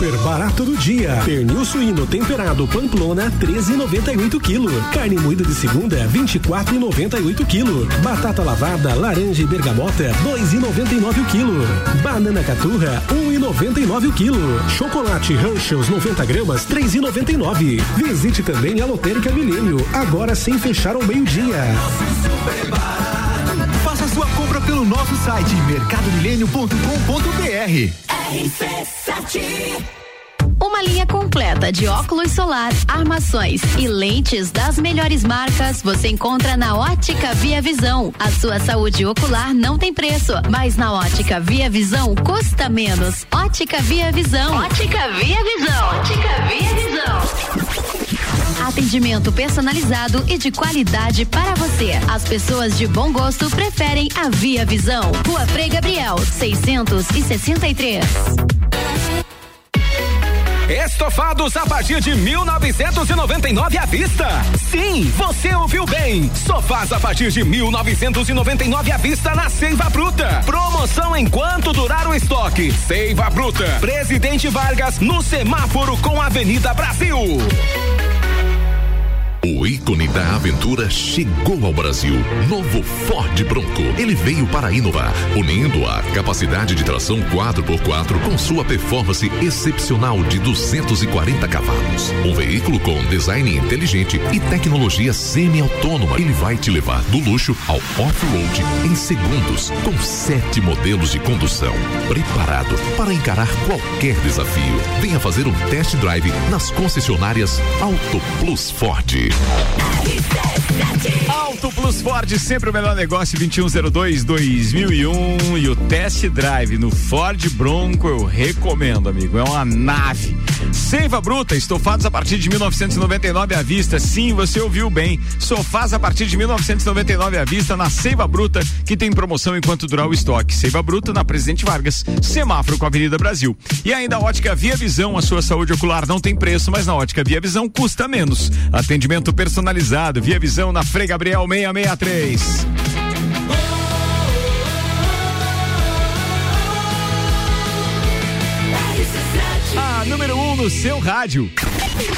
Super barato do dia. Pernil suíno temperado Pamplona 13,98 kg. Carne moída de segunda 24,98 kg. Batata lavada laranja e bergamota 2,99 kg. Banana caturra 1,99 kg. Chocolate Hershey's 90 gramas 3,99. Visite também a Lotérica Milênio agora sem fechar ao meio-dia. Faça sua compra pelo nosso site mercadomilênio.com.br. Uma linha completa de óculos solar, armações e lentes das melhores marcas você encontra na Ótica Via Visão. A sua saúde ocular não tem preço, mas na Ótica Via Visão custa menos. Ótica Via Visão. Ótica Via Visão. Ótica Via Visão. Atendimento personalizado e de qualidade para você. As pessoas de bom gosto preferem a Via Visão. Rua Frei Gabriel, 663. Estofados a partir de 1999 à vista. Sim, você ouviu bem. Sofás a partir de 1999 à vista na Seiva Bruta. Promoção enquanto durar o estoque. Seiva Bruta. Presidente Vargas no semáforo com Avenida Brasil. O ícone da aventura chegou ao Brasil. Novo Ford Bronco. Ele veio para inovar, unindo a capacidade de tração 4x4 com sua performance excepcional de 240 cavalos. Um veículo com design inteligente e tecnologia semi-autônoma. Ele vai te levar do luxo ao off-road em segundos, com sete modelos de condução. Preparado para encarar qualquer desafio. Venha fazer um test drive nas concessionárias Auto Plus Ford. Auto Plus Ford, sempre o melhor negócio, 2102-2001. E o test drive no Ford Bronco eu recomendo, amigo. É uma nave. Seiva Bruta, estofados a partir de 1999 à vista. Sim, você ouviu bem. Sofás a partir de 1999 à vista na Seiva Bruta, que tem promoção enquanto durar o estoque. Seiva Bruta na Presidente Vargas, semáforo com a Avenida Brasil. E ainda a ótica Via Visão, a sua saúde ocular não tem preço, mas na ótica Via Visão custa menos. Atendimento personalizado, Via Visão na Frei Gabriel 663. No seu rádio.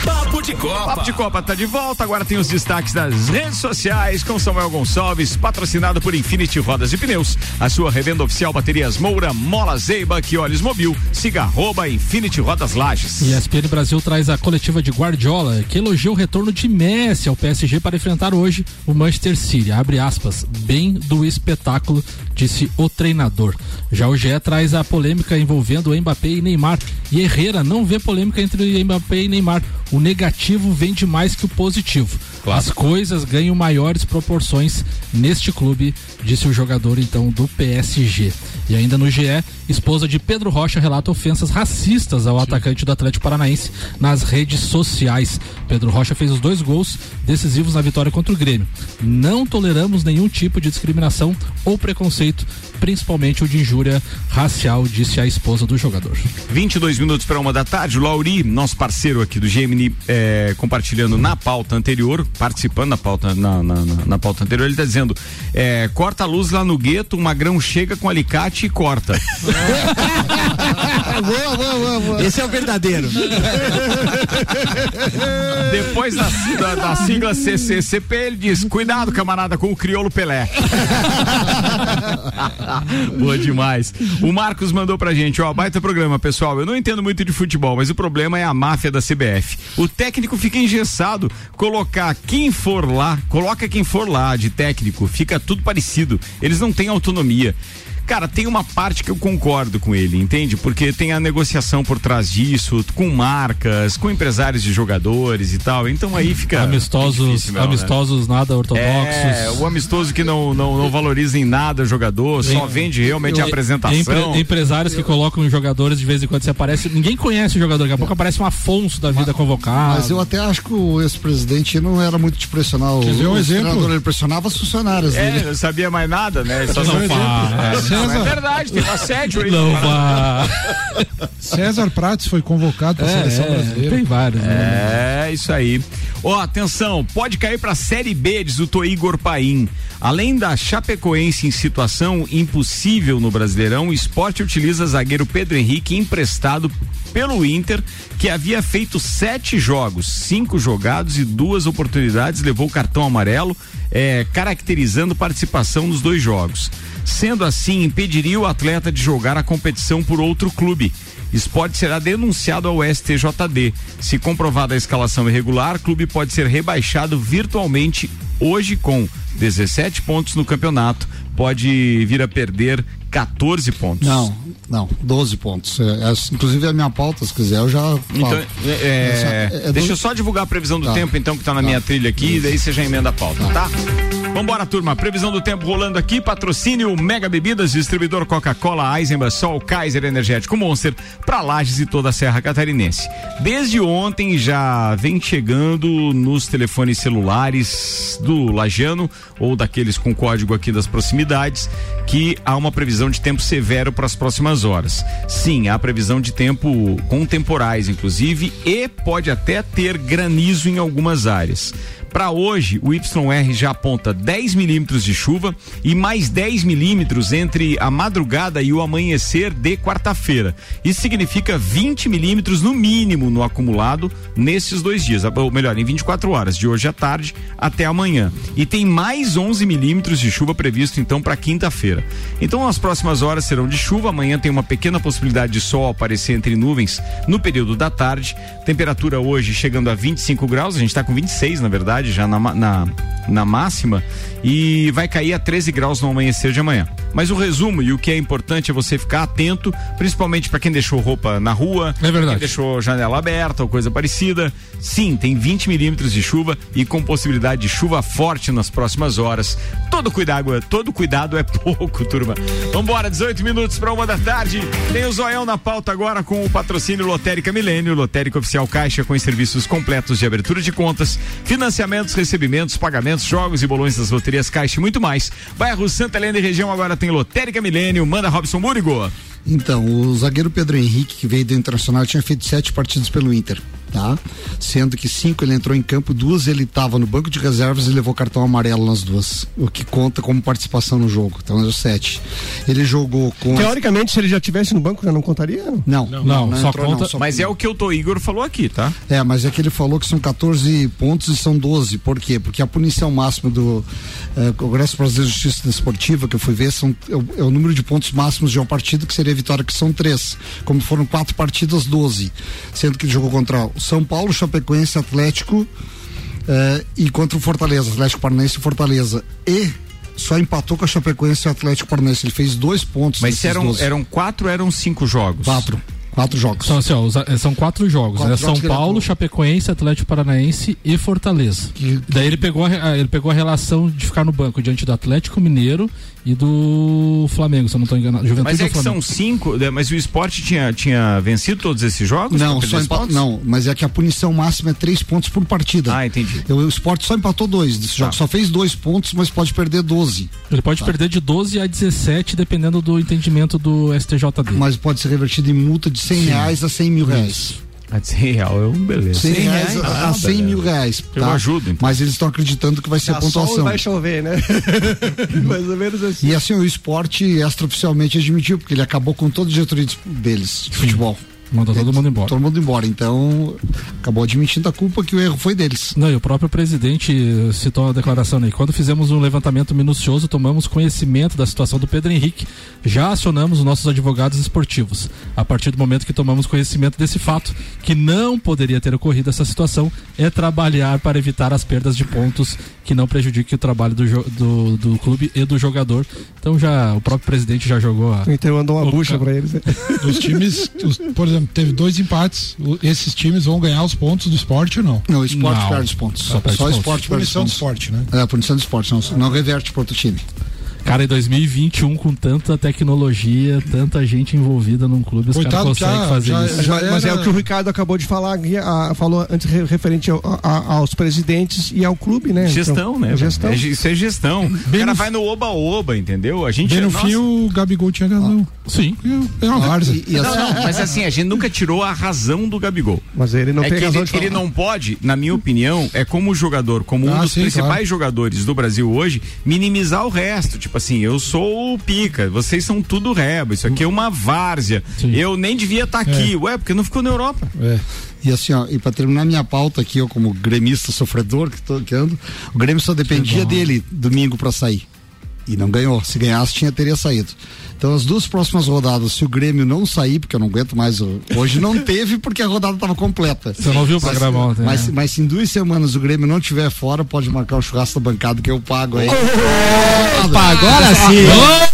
Papo de Copa. Papo de Copa tá de volta. Agora tem os destaques das redes sociais com Samuel Gonçalves, patrocinado por Infinity Rodas e Pneus. A sua revenda oficial baterias Moura, Mola Zeiba, que olhos mobil. Siga arroba Infinity Rodas Lages. E a ESPN Brasil traz a coletiva de Guardiola, que elogia o retorno de Messi ao PSG para enfrentar hoje o Manchester City. Abre aspas, bem do espetáculo, disse o treinador. Já o GE traz a polêmica envolvendo Mbappé e Neymar. E Herrera não vê polêmica entre Mbappé e Neymar. o negativo vende mais que o positivo. Claro. As coisas ganham maiores proporções neste clube, disse o jogador então do PSG. E ainda no GE, esposa de Pedro Rocha relata ofensas racistas ao atacante do Atlético Paranaense nas redes sociais. Pedro Rocha fez os dois gols decisivos na vitória contra o Grêmio. Não toleramos nenhum tipo de discriminação ou preconceito, principalmente o de injúria racial, disse a esposa do jogador. 22 minutos para uma da tarde. O Lauri, nosso parceiro aqui do Gemini, é, compartilhando na pauta anterior, participando da pauta, na, na, na- na pauta anterior, ele está dizendo: é, corta a luz lá no gueto, o magrão chega com alicate e corta. boa, boa, boa, boa. Esse é o verdadeiro. Depois da, da, da sigla CCCP, ele diz: cuidado, camarada, com o crioulo Pelé. Boa demais. O Marcos mandou pra gente, ó, baita programa, pessoal. Eu não entendo muito de futebol, mas o problema é a máfia da CBF. O técnico fica engessado, colocar quem for lá, coloca quem for lá de técnico, fica tudo parecido. Eles não têm autonomia. Cara, tem uma parte que eu concordo com ele, entende? Porque tem a negociação por trás disso, com marcas, com empresários de jogadores e tal. Então aí fica. Amistosos, difícil mesmo, né? amistosos nada ortodoxos. É, o amistoso que não, não, não valoriza em nada o jogador, só vende realmente a Empre- apresentação. empresários que colocam jogadores de vez em quando você aparece. Ninguém conhece o jogador, daqui a pouco aparece um Afonso da vida convocado. Mas eu até acho que o ex-presidente não era muito de pressionar o, Quer ver um o exemplo? ele pressionava os funcionários É, dele. não sabia mais nada, né? Só Não não vá. É, César. não, é verdade, tem um assédio aí. Não vá. César Prates foi convocado para a seleção brasileira. tem vários, né? É, isso aí. Ó, atenção, pode cair pra Série B, diz o Tô Igor Paim. Além da Chapecoense em situação impossível no Brasileirão, o esporte utiliza zagueiro Pedro Henrique emprestado pelo Inter, que havia feito sete jogos, cinco jogados e duas oportunidades, levou cartão amarelo, é, caracterizando participação nos dois jogos. Sendo assim, impediria o atleta de jogar a competição por outro clube. Esporte será denunciado ao STJD. Se comprovada a escalação irregular, o clube pode ser rebaixado virtualmente hoje com 17 pontos no campeonato. Pode vir a perder 14 pontos. Não, não, 12 pontos. É, essa, inclusive a minha pauta, se quiser, eu já falo. Então, é, é, é deixa eu só divulgar a previsão do Tá. tempo, então, que tá na minha trilha aqui, daí você já emenda a pauta, tá? Vambora, turma. Previsão do tempo rolando aqui. Patrocínio Mega Bebidas, distribuidor Coca-Cola, Eisenbahn, Sol, Kaiser Energético Monster, pra Lages e toda a Serra Catarinense. Desde ontem já vem chegando nos telefones celulares do Lajano ou daqueles com código aqui das proximidades que há uma previsão de tempo severo para as próximas horas. Sim, há previsão de tempo com temporais, inclusive, e pode até ter granizo em algumas áreas. Para hoje, o YR já aponta 10 milímetros de chuva e mais 10 milímetros entre a madrugada e o amanhecer de quarta-feira. Isso significa 20 milímetros no mínimo no acumulado nesses dois dias, ou melhor, em 24 horas, de hoje à tarde até amanhã. E tem mais 11 milímetros de chuva previsto então para quinta-feira. Então, as próximas horas serão de chuva. Amanhã tem uma pequena possibilidade de sol aparecer entre nuvens no período da tarde. Temperatura hoje chegando a 25 graus, a gente está com 26 na verdade, já na, na, na máxima, e vai cair a 13 graus no amanhecer de amanhã. Mas o resumo e o que é importante é você ficar atento, principalmente para quem deixou roupa na rua, É verdade. quem deixou janela aberta ou coisa parecida. Sim, tem 20 milímetros de chuva e com possibilidade de chuva forte nas próximas horas. Todo cuidado, todo cuidado é pouco, turma. Vambora, 18 minutos para uma da tarde. Tem o Zoião na pauta agora com o patrocínio Lotérica Milênio, Lotérica Oficial Caixa com os serviços completos de abertura de contas, financiamentos, recebimentos, pagamentos, jogos e bolões das loterias Caixa e muito mais. Bairro Santa Helena e região agora tem Lotérica Milênio. Manda Robson Múrigo. Então, o zagueiro Pedro Henrique, que veio do Internacional, tinha feito sete partidas pelo Inter, tá? Sendo que cinco ele entrou em campo, duas ele estava no banco de reservas e levou cartão amarelo nas duas, o que conta como participação no jogo. Então, é o sete. Ele jogou com. Teoricamente, se ele já tivesse no banco, já não contaria? Não, Não, só entrou, conta- só- Mas é o que o Tô Igor falou aqui, tá? É, mas é que ele falou que são 14 pontos e são 12. Por quê? Porque a punição máxima do eh, Congresso Brasileiro de Justiça Desportiva, que eu fui ver, são, é, o, é o número de pontos máximos de uma partida, que seria a vitória, que são três. Como foram quatro partidas, 12. Sendo que ele jogou contra o São Paulo, Chapecoense, Atlético eh, e contra o Fortaleza, Atlético Paranaense e Fortaleza. E só empatou com a Chapecoense e o Atlético Paranaense. Ele fez dois pontos. Mas eram, 12. eram quatro, eram cinco jogos. Quatro. Quatro jogos. São, assim, ó, os- eh, são quatro jogos, Quatro né? jogos São que Paulo. Chapecoense, Atlético Paranaense e Fortaleza. Daí ele pegou, a, ele pegou a relação de ficar no banco diante do Atlético Mineiro e do Flamengo, se eu não estou enganado. Juventude Mas é ou que são cinco, né, mas o esporte tinha, tinha vencido todos esses jogos? Não, só os empa- pontos? não, mas é que a punição máxima é três pontos por partida. Ah, entendi. O esporte só empatou dois desse jogo, só fez dois pontos, mas pode perder 12. Ele pode perder de 12 a 17, dependendo do entendimento do STJD. Mas pode ser revertido em multa de 100 Sim. reais a 100 mil reais. A de 100 real é um beleza. 100 reais a, a 100 mil reais. Eu tá? ajudo, então. Mas eles estão acreditando que vai ser a sol e pontuação. vai chover, né? Mais ou menos assim. E assim, o esporte extraoficialmente admitiu, porque ele acabou com toda a diretoria de- deles, de futebol. Mandou todo mundo embora. Todo mundo embora. Então, acabou admitindo a culpa que o erro foi deles. Não, e o próprio presidente eh, citou a declaração aí. Quando fizemos um levantamento minucioso, tomamos conhecimento da situação do Pedro Henrique, já acionamos os nossos advogados esportivos. A partir do momento que tomamos conhecimento desse fato, que não poderia ter ocorrido essa situação, é trabalhar para evitar as perdas de pontos que não prejudiquem o trabalho do, do, do clube e do jogador. Então já o próprio presidente já jogou a. Então mandou uma bucha pra eles. né? Os times, os- por exemplo, teve dois empates. O- Esses times vão ganhar os pontos do esporte ou não? Não, o esporte Não. perde os pontos. Só Só, pontos. esporte perde os Punição do pontos. esporte, né? É, punição do esporte, não, não reverte para outro time. Cara, em 2021, com tanta tecnologia, tanta gente envolvida num clube, os caras conseguem já- fazer já- isso. já- mas é o que o Ricardo acabou de falar, falou antes re- referente ao- a- aos presidentes e ao clube, né? Gestão, Então, né? Gestão. É, isso é gestão. o cara vai no oba-oba, entendeu? A gente Bem no nossa. fim, o Gabigol tinha razão. Sim. É uma várzea. Não, não, mas assim, a gente nunca tirou a razão do Gabigol. Mas ele não é tem que razão ele, de falar. ele não pode, na minha opinião, é como jogador, como um Ah, dos sim, principais claro. jogadores do Brasil hoje, minimizar o resto. Tipo assim, eu sou o pica, vocês são tudo reba, isso aqui é uma várzea. Eu nem devia estar aqui. Ué, porque não ficou na Europa. E assim, ó, e pra terminar minha pauta aqui, eu como gremista sofredor que, tô, que ando, o Grêmio só dependia dele domingo pra sair. E não ganhou. Se ganhasse, tinha, teria saído. Então, as duas próximas rodadas, se o Grêmio não sair, porque eu não aguento mais. Hoje não teve, porque a rodada estava completa. Você não viu o Mas- programa ontem, Mas, né? mas se em duas semanas o Grêmio não tiver fora, pode marcar o churrasco da bancada que eu pago aí. Opa, agora sim.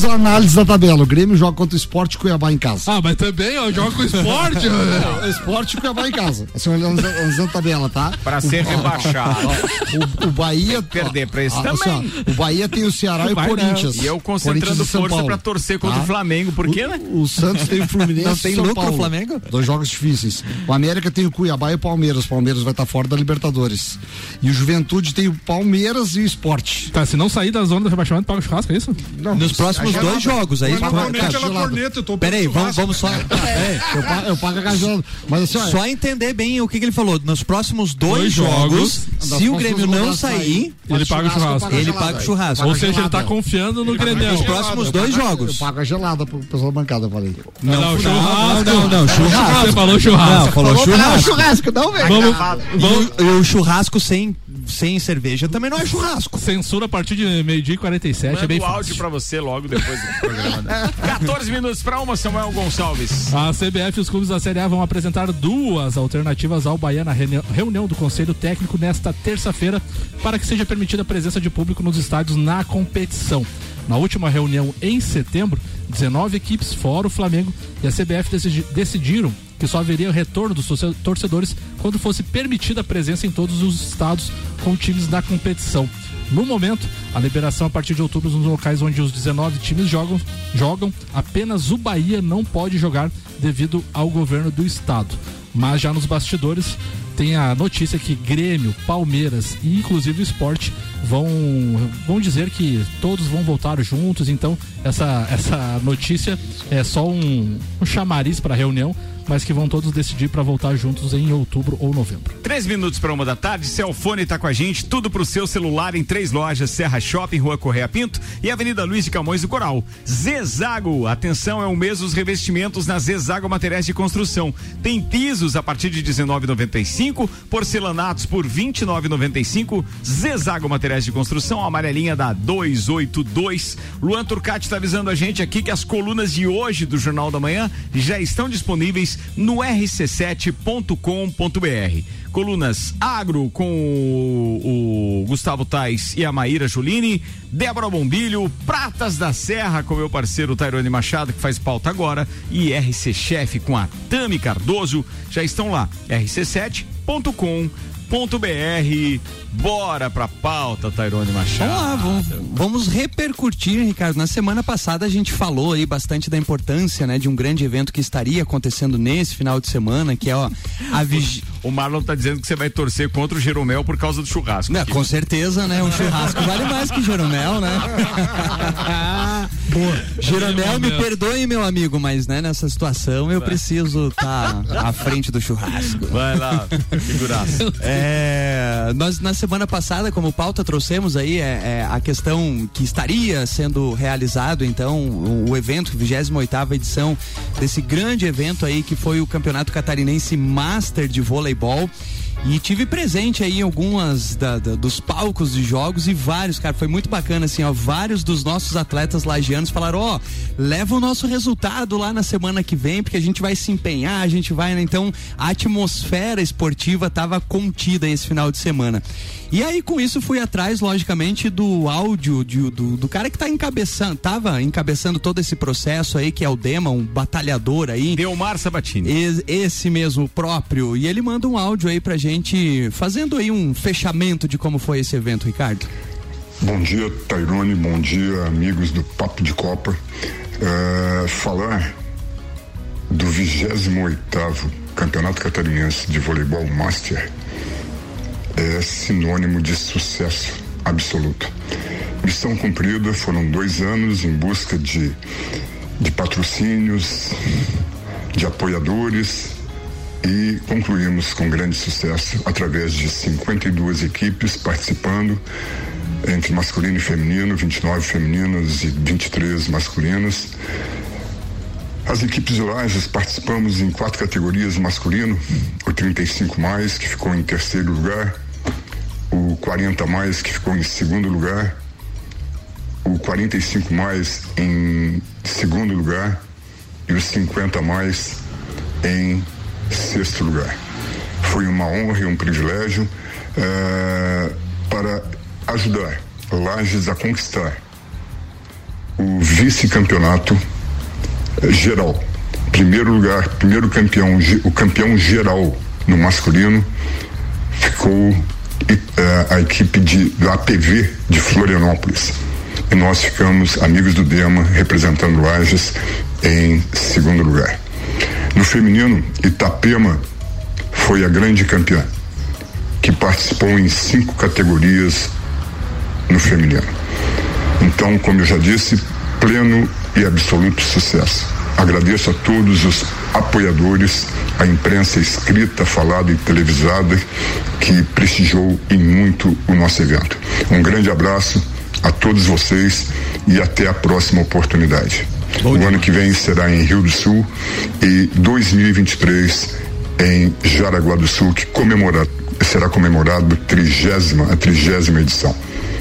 Fiz a análise da tabela. O Grêmio joga contra o Esporte Cuiabá em casa. Ah, mas também, ó, joga com esporte, velho. Não, Esporte e Cuiabá em casa. Assim, olhando, a tabela, tá? Pra ser O- rebaixado. O, o Bahia. Perder pra esse Ah, também. assim, ó, o Bahia tem o Ceará e o não. Corinthians. E eu concentrando força Paulo. pra torcer contra o Flamengo, por quê, né? O, o Santos tem o Fluminense Não e tem São lucro o Paulo. Flamengo? Dois jogos difíceis. O América tem o Cuiabá e o Palmeiras. O Palmeiras vai estar fora da Libertadores. E o Juventude tem o Palmeiras e o Esporte. Tá, se não sair da zona do rebaixamento, paga o churrasco, é isso? Nos próximos dois jogos aí. Corneta, corneta, eu tô Peraí, vamos, churrasco. vamos só. É, eu, pago, eu pago a gasolina. Mas assim, Só entender bem o que, que ele falou. Nos próximos dois, Dois jogos, se o Grêmio não sair, Ele paga o churrasco. ele paga o churrasco. Ou seja, ele tá confiando no Grêmio. Nos próximos dois Eu jogos. pago a gelada pro pessoal da bancada, eu falei. Não, não, churrasco. Não, não, churrasco. Você falou churrasco. Não, falou pra ela churrasco. churrasco, não, velho. Vamos, E vamos, e o churrasco sem, sem cerveja também não é churrasco. censura a partir de meio-dia e 47, é Manda bem o áudio fácil. pra você logo depois do programa. né? 14 minutos pra uma, Samuel Gonçalves. A CBF e os clubes da Série A vão apresentar duas alternativas ao Bahia na reuni- reunião do Conselho Técnico nesta terça-feira para que seja permitida a presença de público nos estádios na competição. Na última reunião em setembro, 19 equipes, fora o Flamengo e a CBF decidi- decidiram que só haveria retorno dos torce- torcedores quando fosse permitida a presença em todos os estados com times da competição. No momento, a liberação a partir de outubro nos locais onde os 19 times jogam, jogam, apenas o Bahia não pode jogar devido ao governo do estado. Mas já nos bastidores tem a notícia que Grêmio, Palmeiras e inclusive o Esporte vão, vão dizer que todos vão voltar juntos. Então essa, essa notícia é só um, um chamariz para a reunião, mas que vão todos decidir para voltar juntos em outubro ou novembro. Três minutos para uma da tarde, Celfone tá com a gente, tudo pro seu celular em três lojas, Serra Shopping, Rua Correia Pinto e Avenida Luiz de Camões do Coral. Zezago, atenção, é o mês dos revestimentos na Zezago Materiais de Construção. Tem pisos a partir de 19,95, porcelanatos por 29,95, Zezago Materiais Materiais de Construção, a amarelinha da 282. Luan Turcati está avisando a gente aqui que as colunas de hoje do Jornal da Manhã já estão disponíveis no rc7.com.br. Colunas Agro com o, Gustavo Tais e a Maíra Julini, Débora Bombilho, Pratas da Serra com meu parceiro Tairone Machado, que faz pauta agora, e RC Chef com a Tami Cardoso, já estão lá, rc7.com.br. Bora pra pauta, Tairone Machado. Vamos lá, vamos, vamos repercutir, Ricardo. Na semana passada a gente falou aí bastante da importância, né, de um grande evento que estaria acontecendo nesse final de semana, que é ó, a vigi... O Marlon tá dizendo que você vai torcer contra o Jeromel por causa do churrasco. Não, com certeza, né? Um churrasco vale mais que Jeromel, né? Boa. Jeromel, me perdoe, meu amigo, mas né, nessa situação eu preciso estar tá à frente do churrasco. Vai lá, figuraça. É, nós na semana passada, como pauta, trouxemos aí é, é, a questão que estaria sendo realizado, então, o, o evento, 28 edição desse grande evento aí que foi o Campeonato Catarinense Master de Vôleibol. E tive presente aí em algumas da, da, dos palcos de jogos e vários, cara, foi muito bacana assim, ó, vários dos nossos atletas lagianos falaram, ó, oh, leva o nosso resultado lá na semana que vem, porque a gente vai se empenhar, a gente vai, né? Então, a atmosfera esportiva tava contida esse final de semana. E aí, com isso, fui atrás, logicamente, do áudio de, do, do cara que tá encabeçando, tava encabeçando todo esse processo aí, que é o Dema, um batalhador aí. Delmar Sabatini. Esse, esse mesmo próprio. E ele manda um áudio aí pra gente, fazendo aí um fechamento de como foi esse evento, Ricardo. Bom dia, Tairone. Bom dia, amigos do Papo de Copa. É, falar do 28 Campeonato Catarinense de Voleibol Master é sinônimo de sucesso absoluto. Missão cumprida, foram dois anos em busca de, de patrocínios, de apoiadores e concluímos com grande sucesso através de 52 equipes participando entre masculino e feminino, 29 femininas e 23 masculinas. As equipes de Lages participamos em quatro categorias masculino, o 35 mais, que ficou em terceiro lugar, o 40 mais, que ficou em segundo lugar, o 45 mais em segundo lugar e o 50 mais em sexto lugar. Foi uma honra e um privilégio eh, para ajudar Lages a conquistar o vice-campeonato geral. Primeiro lugar, primeiro campeão, o campeão geral no masculino ficou a equipe de, da APV de Florianópolis. E nós ficamos amigos do Dema, representando Lages em segundo lugar. No feminino, Itapema foi a grande campeã, que participou em cinco categorias no feminino. Então, como eu já disse, pleno e absoluto sucesso. Agradeço a todos os apoiadores, a imprensa escrita, falada e televisada que prestigiou e muito o nosso evento. Um grande abraço a todos vocês e até a próxima oportunidade. Bom o ano que vem será em Rio do Sul e 2023 em Jaraguá do Sul, que comemora, será comemorado trigésima, a trigésima edição.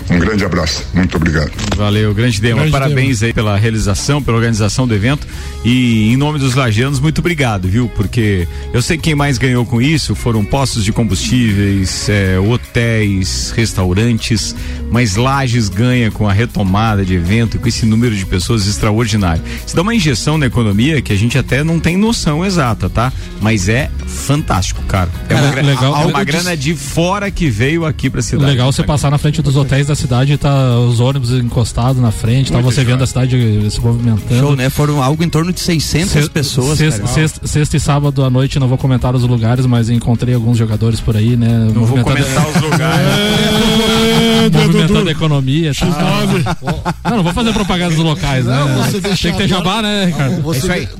Um grande abraço, muito obrigado. Valeu, grande Dema. Grande Parabéns Dema. aí pela realização, pela organização do evento. E em nome dos lagianos, muito obrigado, viu? Porque eu sei que quem mais ganhou com isso foram postos de combustíveis, é, hotéis, restaurantes, mas Lages ganha com a retomada de evento e com esse número de pessoas extraordinário. Isso dá uma injeção na economia que a gente até não tem noção exata, tá? Mas é fantástico, cara. É uma, Cara, legal. a- uma grana de fora que veio aqui pra cidade. Legal você passar na frente dos hotéis da cidade tá os ônibus encostados na frente, tá você vendo a cidade se movimentando. Show, né? Foram algo em torno de 600 Se- pessoas. Sexta, sexta- sexta e sábado à noite, não vou comentar os lugares, mas encontrei alguns jogadores por aí, né? Não vou comentar os lugares. movimentando a economia. Tá? Não, não vou fazer propaganda dos locais, né? Não, você deixa Tem que ter jabá, né, Ricardo? Você, É isso aí.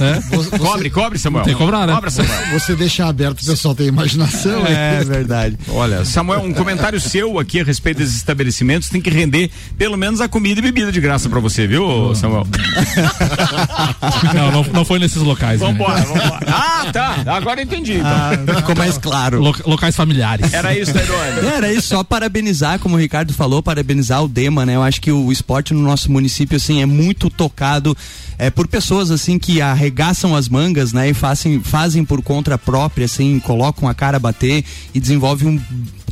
É? você- Cobre, cobre, Samuel. Tem que cobrar, né? Cobra, Samuel. Você deixa aberto, o pessoal tem imaginação. É verdade. Olha, Samuel, um comentário seu aqui a respeito das estabelecimentos têm que render pelo menos a comida e bebida de graça pra você, viu, Samuel? não, não, não foi nesses locais. né? Vambora, vambora. Ah, tá. Agora entendi. Então. Ficou mais claro. Lo- locais familiares. Era isso, Tairone. Era isso, só parabenizar, como o Ricardo falou, parabenizar o Dema, né? Eu acho que o esporte no nosso município, assim, é muito tocado é, por pessoas, assim, que arregaçam as mangas, né? E fazem, fazem por conta própria, assim, colocam a cara a bater e desenvolvem um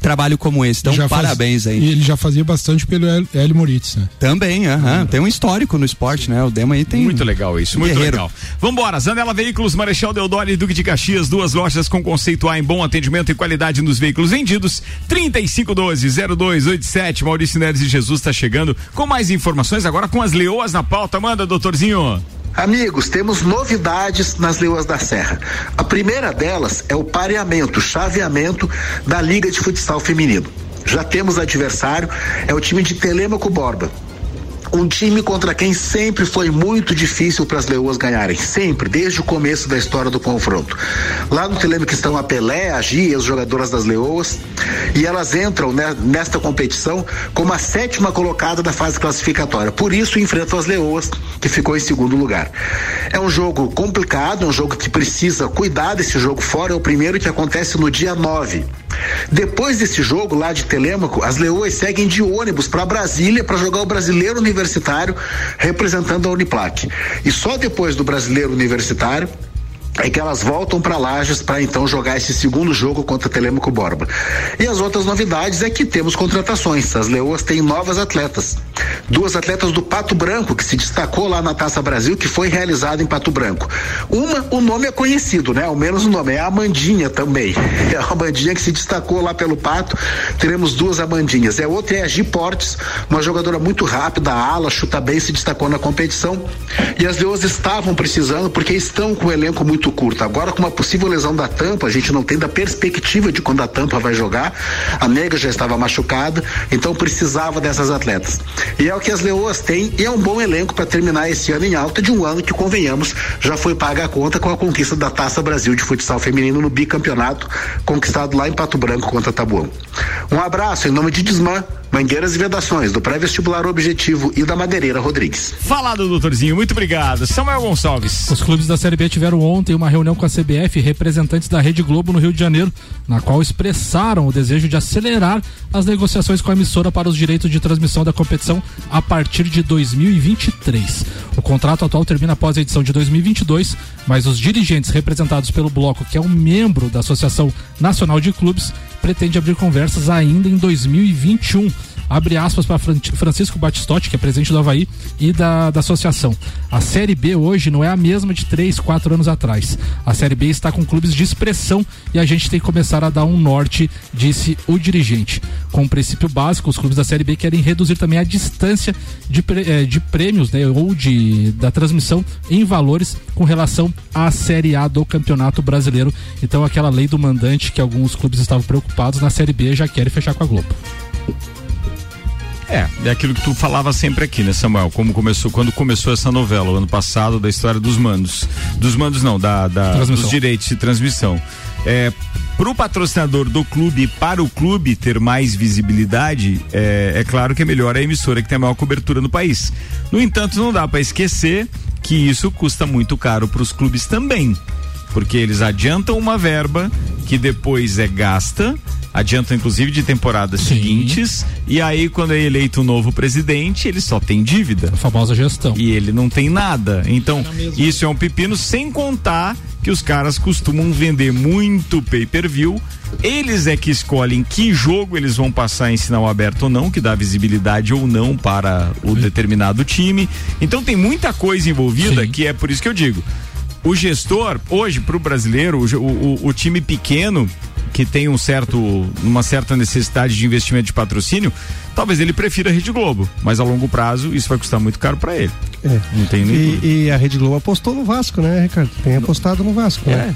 trabalho como esse. Então, Já faz- parabéns aí. E ele já fazia bastante pelo Hélio- Moritz, né? Também, aham. Tem um histórico no esporte, né? O Dema aí tem. Muito legal isso, muito Guerreiro. legal. Vambora, Zanela Veículos, Marechal Deodoro e Duque de Caxias, duas lojas com conceito A em bom atendimento e qualidade nos veículos vendidos. 3512-0287, Maurício Neres e Jesus está chegando com mais informações agora com as leoas na pauta. Manda, doutorzinho. Amigos, temos novidades nas Leoas da Serra. A primeira delas é o pareamento, chaveamento da Liga de Futsal Feminino. Já temos adversário, é o time de Telêmaco Borba. Um time contra quem sempre foi muito difícil para as leoas ganharem, sempre, desde o começo da história do confronto. Lá no Telêmaco estão a Pelé, a Gia, as jogadoras das leoas, e elas entram né, nesta competição como a sétima colocada da fase classificatória. Por isso enfrentam as leoas, que ficou em segundo lugar. É um jogo complicado, é um jogo que precisa cuidar desse jogo fora, é o primeiro que acontece no dia 9. Depois desse jogo lá de Telêmaco, as leoas seguem de ônibus para Brasília para jogar o Brasileiro Universitário representando a Uniplac. E só depois do Brasileiro Universitário é que elas voltam para Lages para então jogar esse segundo jogo contra Telêmaco Borba. E as outras novidades é que temos contratações. As Leoas têm novas atletas. Duas atletas do Pato Branco, que se destacou lá na Taça Brasil, que foi realizada em Pato Branco. Uma, o nome é conhecido, né? Ao menos o nome, é a Amandinha também. É a Amandinha que se destacou lá pelo Pato. Teremos duas Amandinhas. É outra é a Gi Portes, uma jogadora muito rápida, ala, chuta bem, se destacou na competição. E as Leoas estavam precisando porque estão com o elenco muito curto. Agora, com uma possível lesão da tampa, a gente não tem da perspectiva de quando a tampa vai jogar. A nega já estava machucada, então precisava dessas atletas. E é o que as Leoas têm e é um bom elenco para terminar esse ano em alta de um ano que, convenhamos, já foi paga a conta com a conquista da Taça Brasil de futsal feminino no bicampeonato, conquistado lá em Pato Branco contra Tabuão. Um abraço em nome de Desmã, Mangueiras e Vedações, do Pré-Vestibular Objetivo e da Madeireira Rodrigues. Falado, doutorzinho, muito obrigado. Samuel Gonçalves. Os clubes da Série B tiveram ontem uma reunião com a CBF e representantes da Rede Globo no Rio de Janeiro, na qual expressaram o desejo de acelerar as negociações com a emissora para os direitos de transmissão da competição a partir de 2023. O contrato atual termina após a edição de 2022, mas os dirigentes representados pelo bloco, que é um membro da Associação Nacional de Clubes, pretende abrir conversas ainda em 2021 abre aspas para Francisco Batistotti, que é presidente do Havaí e da, da associação. A Série B hoje não é a mesma de três, quatro anos atrás. A Série B está com clubes de expressão e a gente tem que começar a dar um norte, disse o dirigente. Com o princípio básico, os clubes da Série B querem reduzir também a distância de, eh, de prêmios né, ou de, da transmissão em valores com relação à Série A do Campeonato Brasileiro. Então, aquela lei do mandante que alguns clubes estavam preocupados na Série B já querem fechar com a Globo. É, é aquilo que tu falava sempre aqui, né, Samuel? Como começou, quando começou essa novela, o ano passado, da história dos mandos. Dos mandos não, da, da dos direitos de transmissão. É, pro patrocinador do clube e para o clube ter mais visibilidade, é, é claro que é melhor a emissora que tem a maior cobertura no país. No entanto, não dá para esquecer que isso custa muito caro para os clubes também. Porque eles adiantam uma verba que depois é gasta, adiantam inclusive de temporadas seguintes, e aí quando é eleito um novo presidente, ele só tem dívida. A famosa gestão. E ele não tem nada. Então, isso é um pepino, sem contar que os caras costumam vender muito pay-per-view. Eles é que escolhem que jogo eles vão passar em sinal aberto ou não, que dá visibilidade ou não para o determinado time. Então tem muita coisa envolvida que é por isso que eu digo. O gestor, hoje, para o brasileiro, o, o, o time pequeno, que tem um certo, uma certa necessidade de investimento de patrocínio, talvez ele prefira a Rede Globo. Mas a longo prazo, isso vai custar muito caro para ele. É. Não tem nem. E, e a Rede Globo apostou no Vasco, né, Ricardo? Tem apostado no Vasco. né?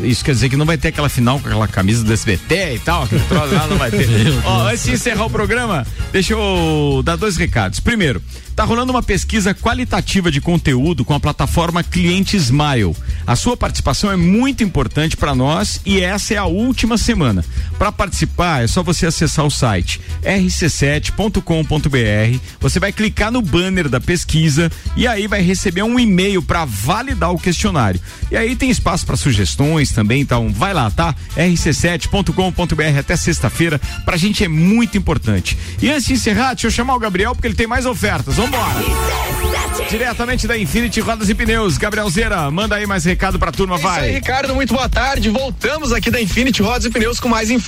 É. Isso quer dizer que não vai ter aquela final com aquela camisa do SBT e tal, aquele troço lá não vai ter. Ó, antes de encerrar o programa, deixa eu dar dois recados. Primeiro, tá rolando uma pesquisa qualitativa de conteúdo com a plataforma Cliente Smile. A sua participação é muito importante para nós e essa é a última semana. Para participar é só você acessar o site rc7.com.br. Você vai clicar no banner da pesquisa e aí vai receber um e-mail para validar o questionário. E aí tem espaço para sugestões também, então vai lá, tá? rc7.com.br até sexta-feira. Pra gente é muito importante. E antes de encerrar, deixa eu chamar o Gabriel porque ele tem mais ofertas. Vambora! Diretamente da Infinity Rodas e Pneus, Gabriel Zera, manda aí mais recado pra turma, vai. Isso aí, Ricardo, muito boa tarde. Voltamos aqui da Infinity Rodas e Pneus com mais informações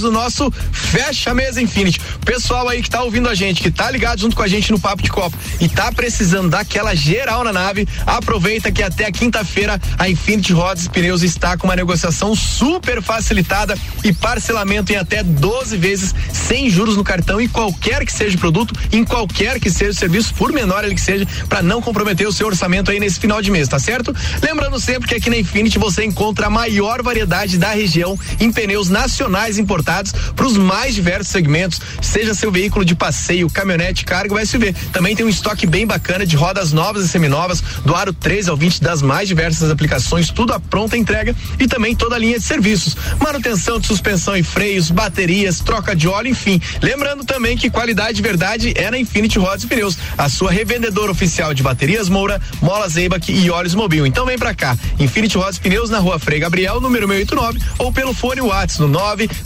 do nosso Fecha Mesa Infinity. Pessoal aí que tá ouvindo a gente, que tá ligado junto com a gente no Papo de Copa e tá precisando daquela geral na nave, aproveita que até quinta-feira a Infinity Rodas e Pneus está com uma negociação super facilitada e parcelamento em até 12 vezes sem juros no cartão em qualquer que seja o produto, em qualquer que seja o serviço, por menor ele que seja, para não comprometer o seu orçamento aí nesse final de mês, tá certo? Lembrando sempre que aqui na Infinity você encontra a maior variedade da região em pneus nacionais importados para os mais diversos segmentos, seja seu veículo de passeio, caminhonete, carga ou SUV. Também tem um estoque bem bacana de rodas novas e seminovas, do aro 13 ao 20 das mais diversas aplicações, tudo à pronta entrega e também toda a linha de serviços, manutenção de suspensão e freios, baterias, troca de óleo, enfim. Lembrando também que qualidade de verdade é na Infinity Rodas e Pneus, a sua revendedora oficial de baterias Moura, molas Zeibach e óleos Mobil. Então vem pra cá, Infinity Rodas e Pneus na rua Frei Gabriel, número 689, ou pelo fone WhatsApp no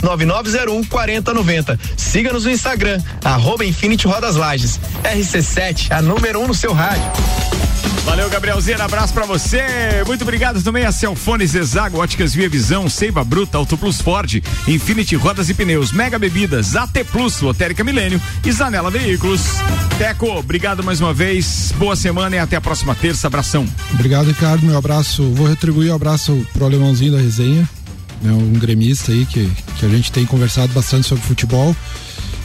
99901 4090. Siga-nos no Instagram, arroba Infinity Rodas Lages. RC7, a número 1 um no seu rádio. Valeu, Gabrielzinho, abraço pra você. Muito obrigado também a Celfones Exago, Óticas Via Visão, Seiva Bruta, Auto Plus Ford, Infinity Rodas e Pneus, Mega Bebidas, AT Plus, Lotérica Milênio e Zanela Veículos. Teco, obrigado mais uma vez. Boa semana e até a próxima terça. Abração. Obrigado, Ricardo. Meu abraço. Vou retribuir o abraço pro alemãozinho da resenha, né, um gremista aí que, que a gente tem conversado bastante sobre futebol.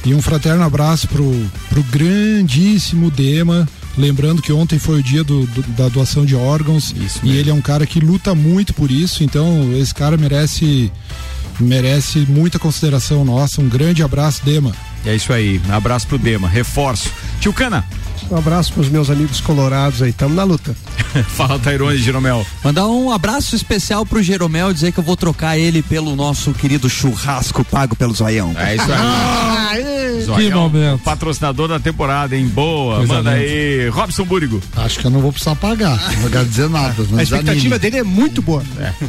E um fraterno abraço pro, pro grandíssimo Dema. Lembrando que ontem foi o dia do, do, da doação de órgãos e ele é um cara que luta muito por isso, então esse cara merece merece muita consideração nossa. Um grande abraço, Dema. É isso aí, um abraço pro Dema, reforço. Tio Cana. Um abraço pros meus amigos colorados aí, tamo na luta. Fala, Tairone Jeromel. Mandar um abraço especial pro Jeromel, dizer que eu vou trocar ele pelo nosso querido churrasco pago pelo Zoião. É isso aí. Zoião, que momento. Patrocinador da temporada, hein? Boa. Coisa Manda linda. aí. Robson Búrigo. Acho que eu não vou precisar pagar, não quero dizer nada. Mas A expectativa anime, dele é muito boa.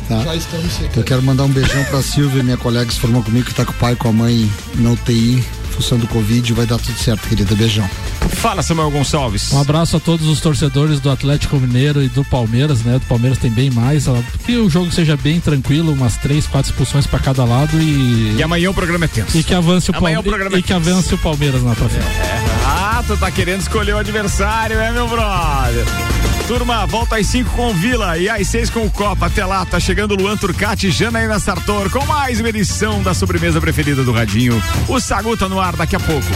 tá? Já estamos Eu quero mandar um beijão pra Silvia, minha colega que se formou comigo, que tá com o pai e com a mãe na UTI, função do Covid, vai dar tudo certo, querida. Beijão. Fala, Samuel Gonçalves. Um abraço a todos os torcedores do Atlético Mineiro e do Palmeiras, né? Do Palmeiras tem bem mais. Que o jogo seja bem tranquilo, umas três, quatro expulsões pra cada lado e. E amanhã o programa é tenso. E que avance o, Amanhã Palme- o e é que avance o Palmeiras na pra frente. Ah, tu tá querendo escolher o adversário, é, meu brother? Turma, volta às 5 com o Vila e às 6 com o Copa. Até lá, tá chegando Luan Turcati e Janaína Sartor com mais uma edição da sobremesa preferida do Radinho. O Sagu tá no ar daqui a pouco.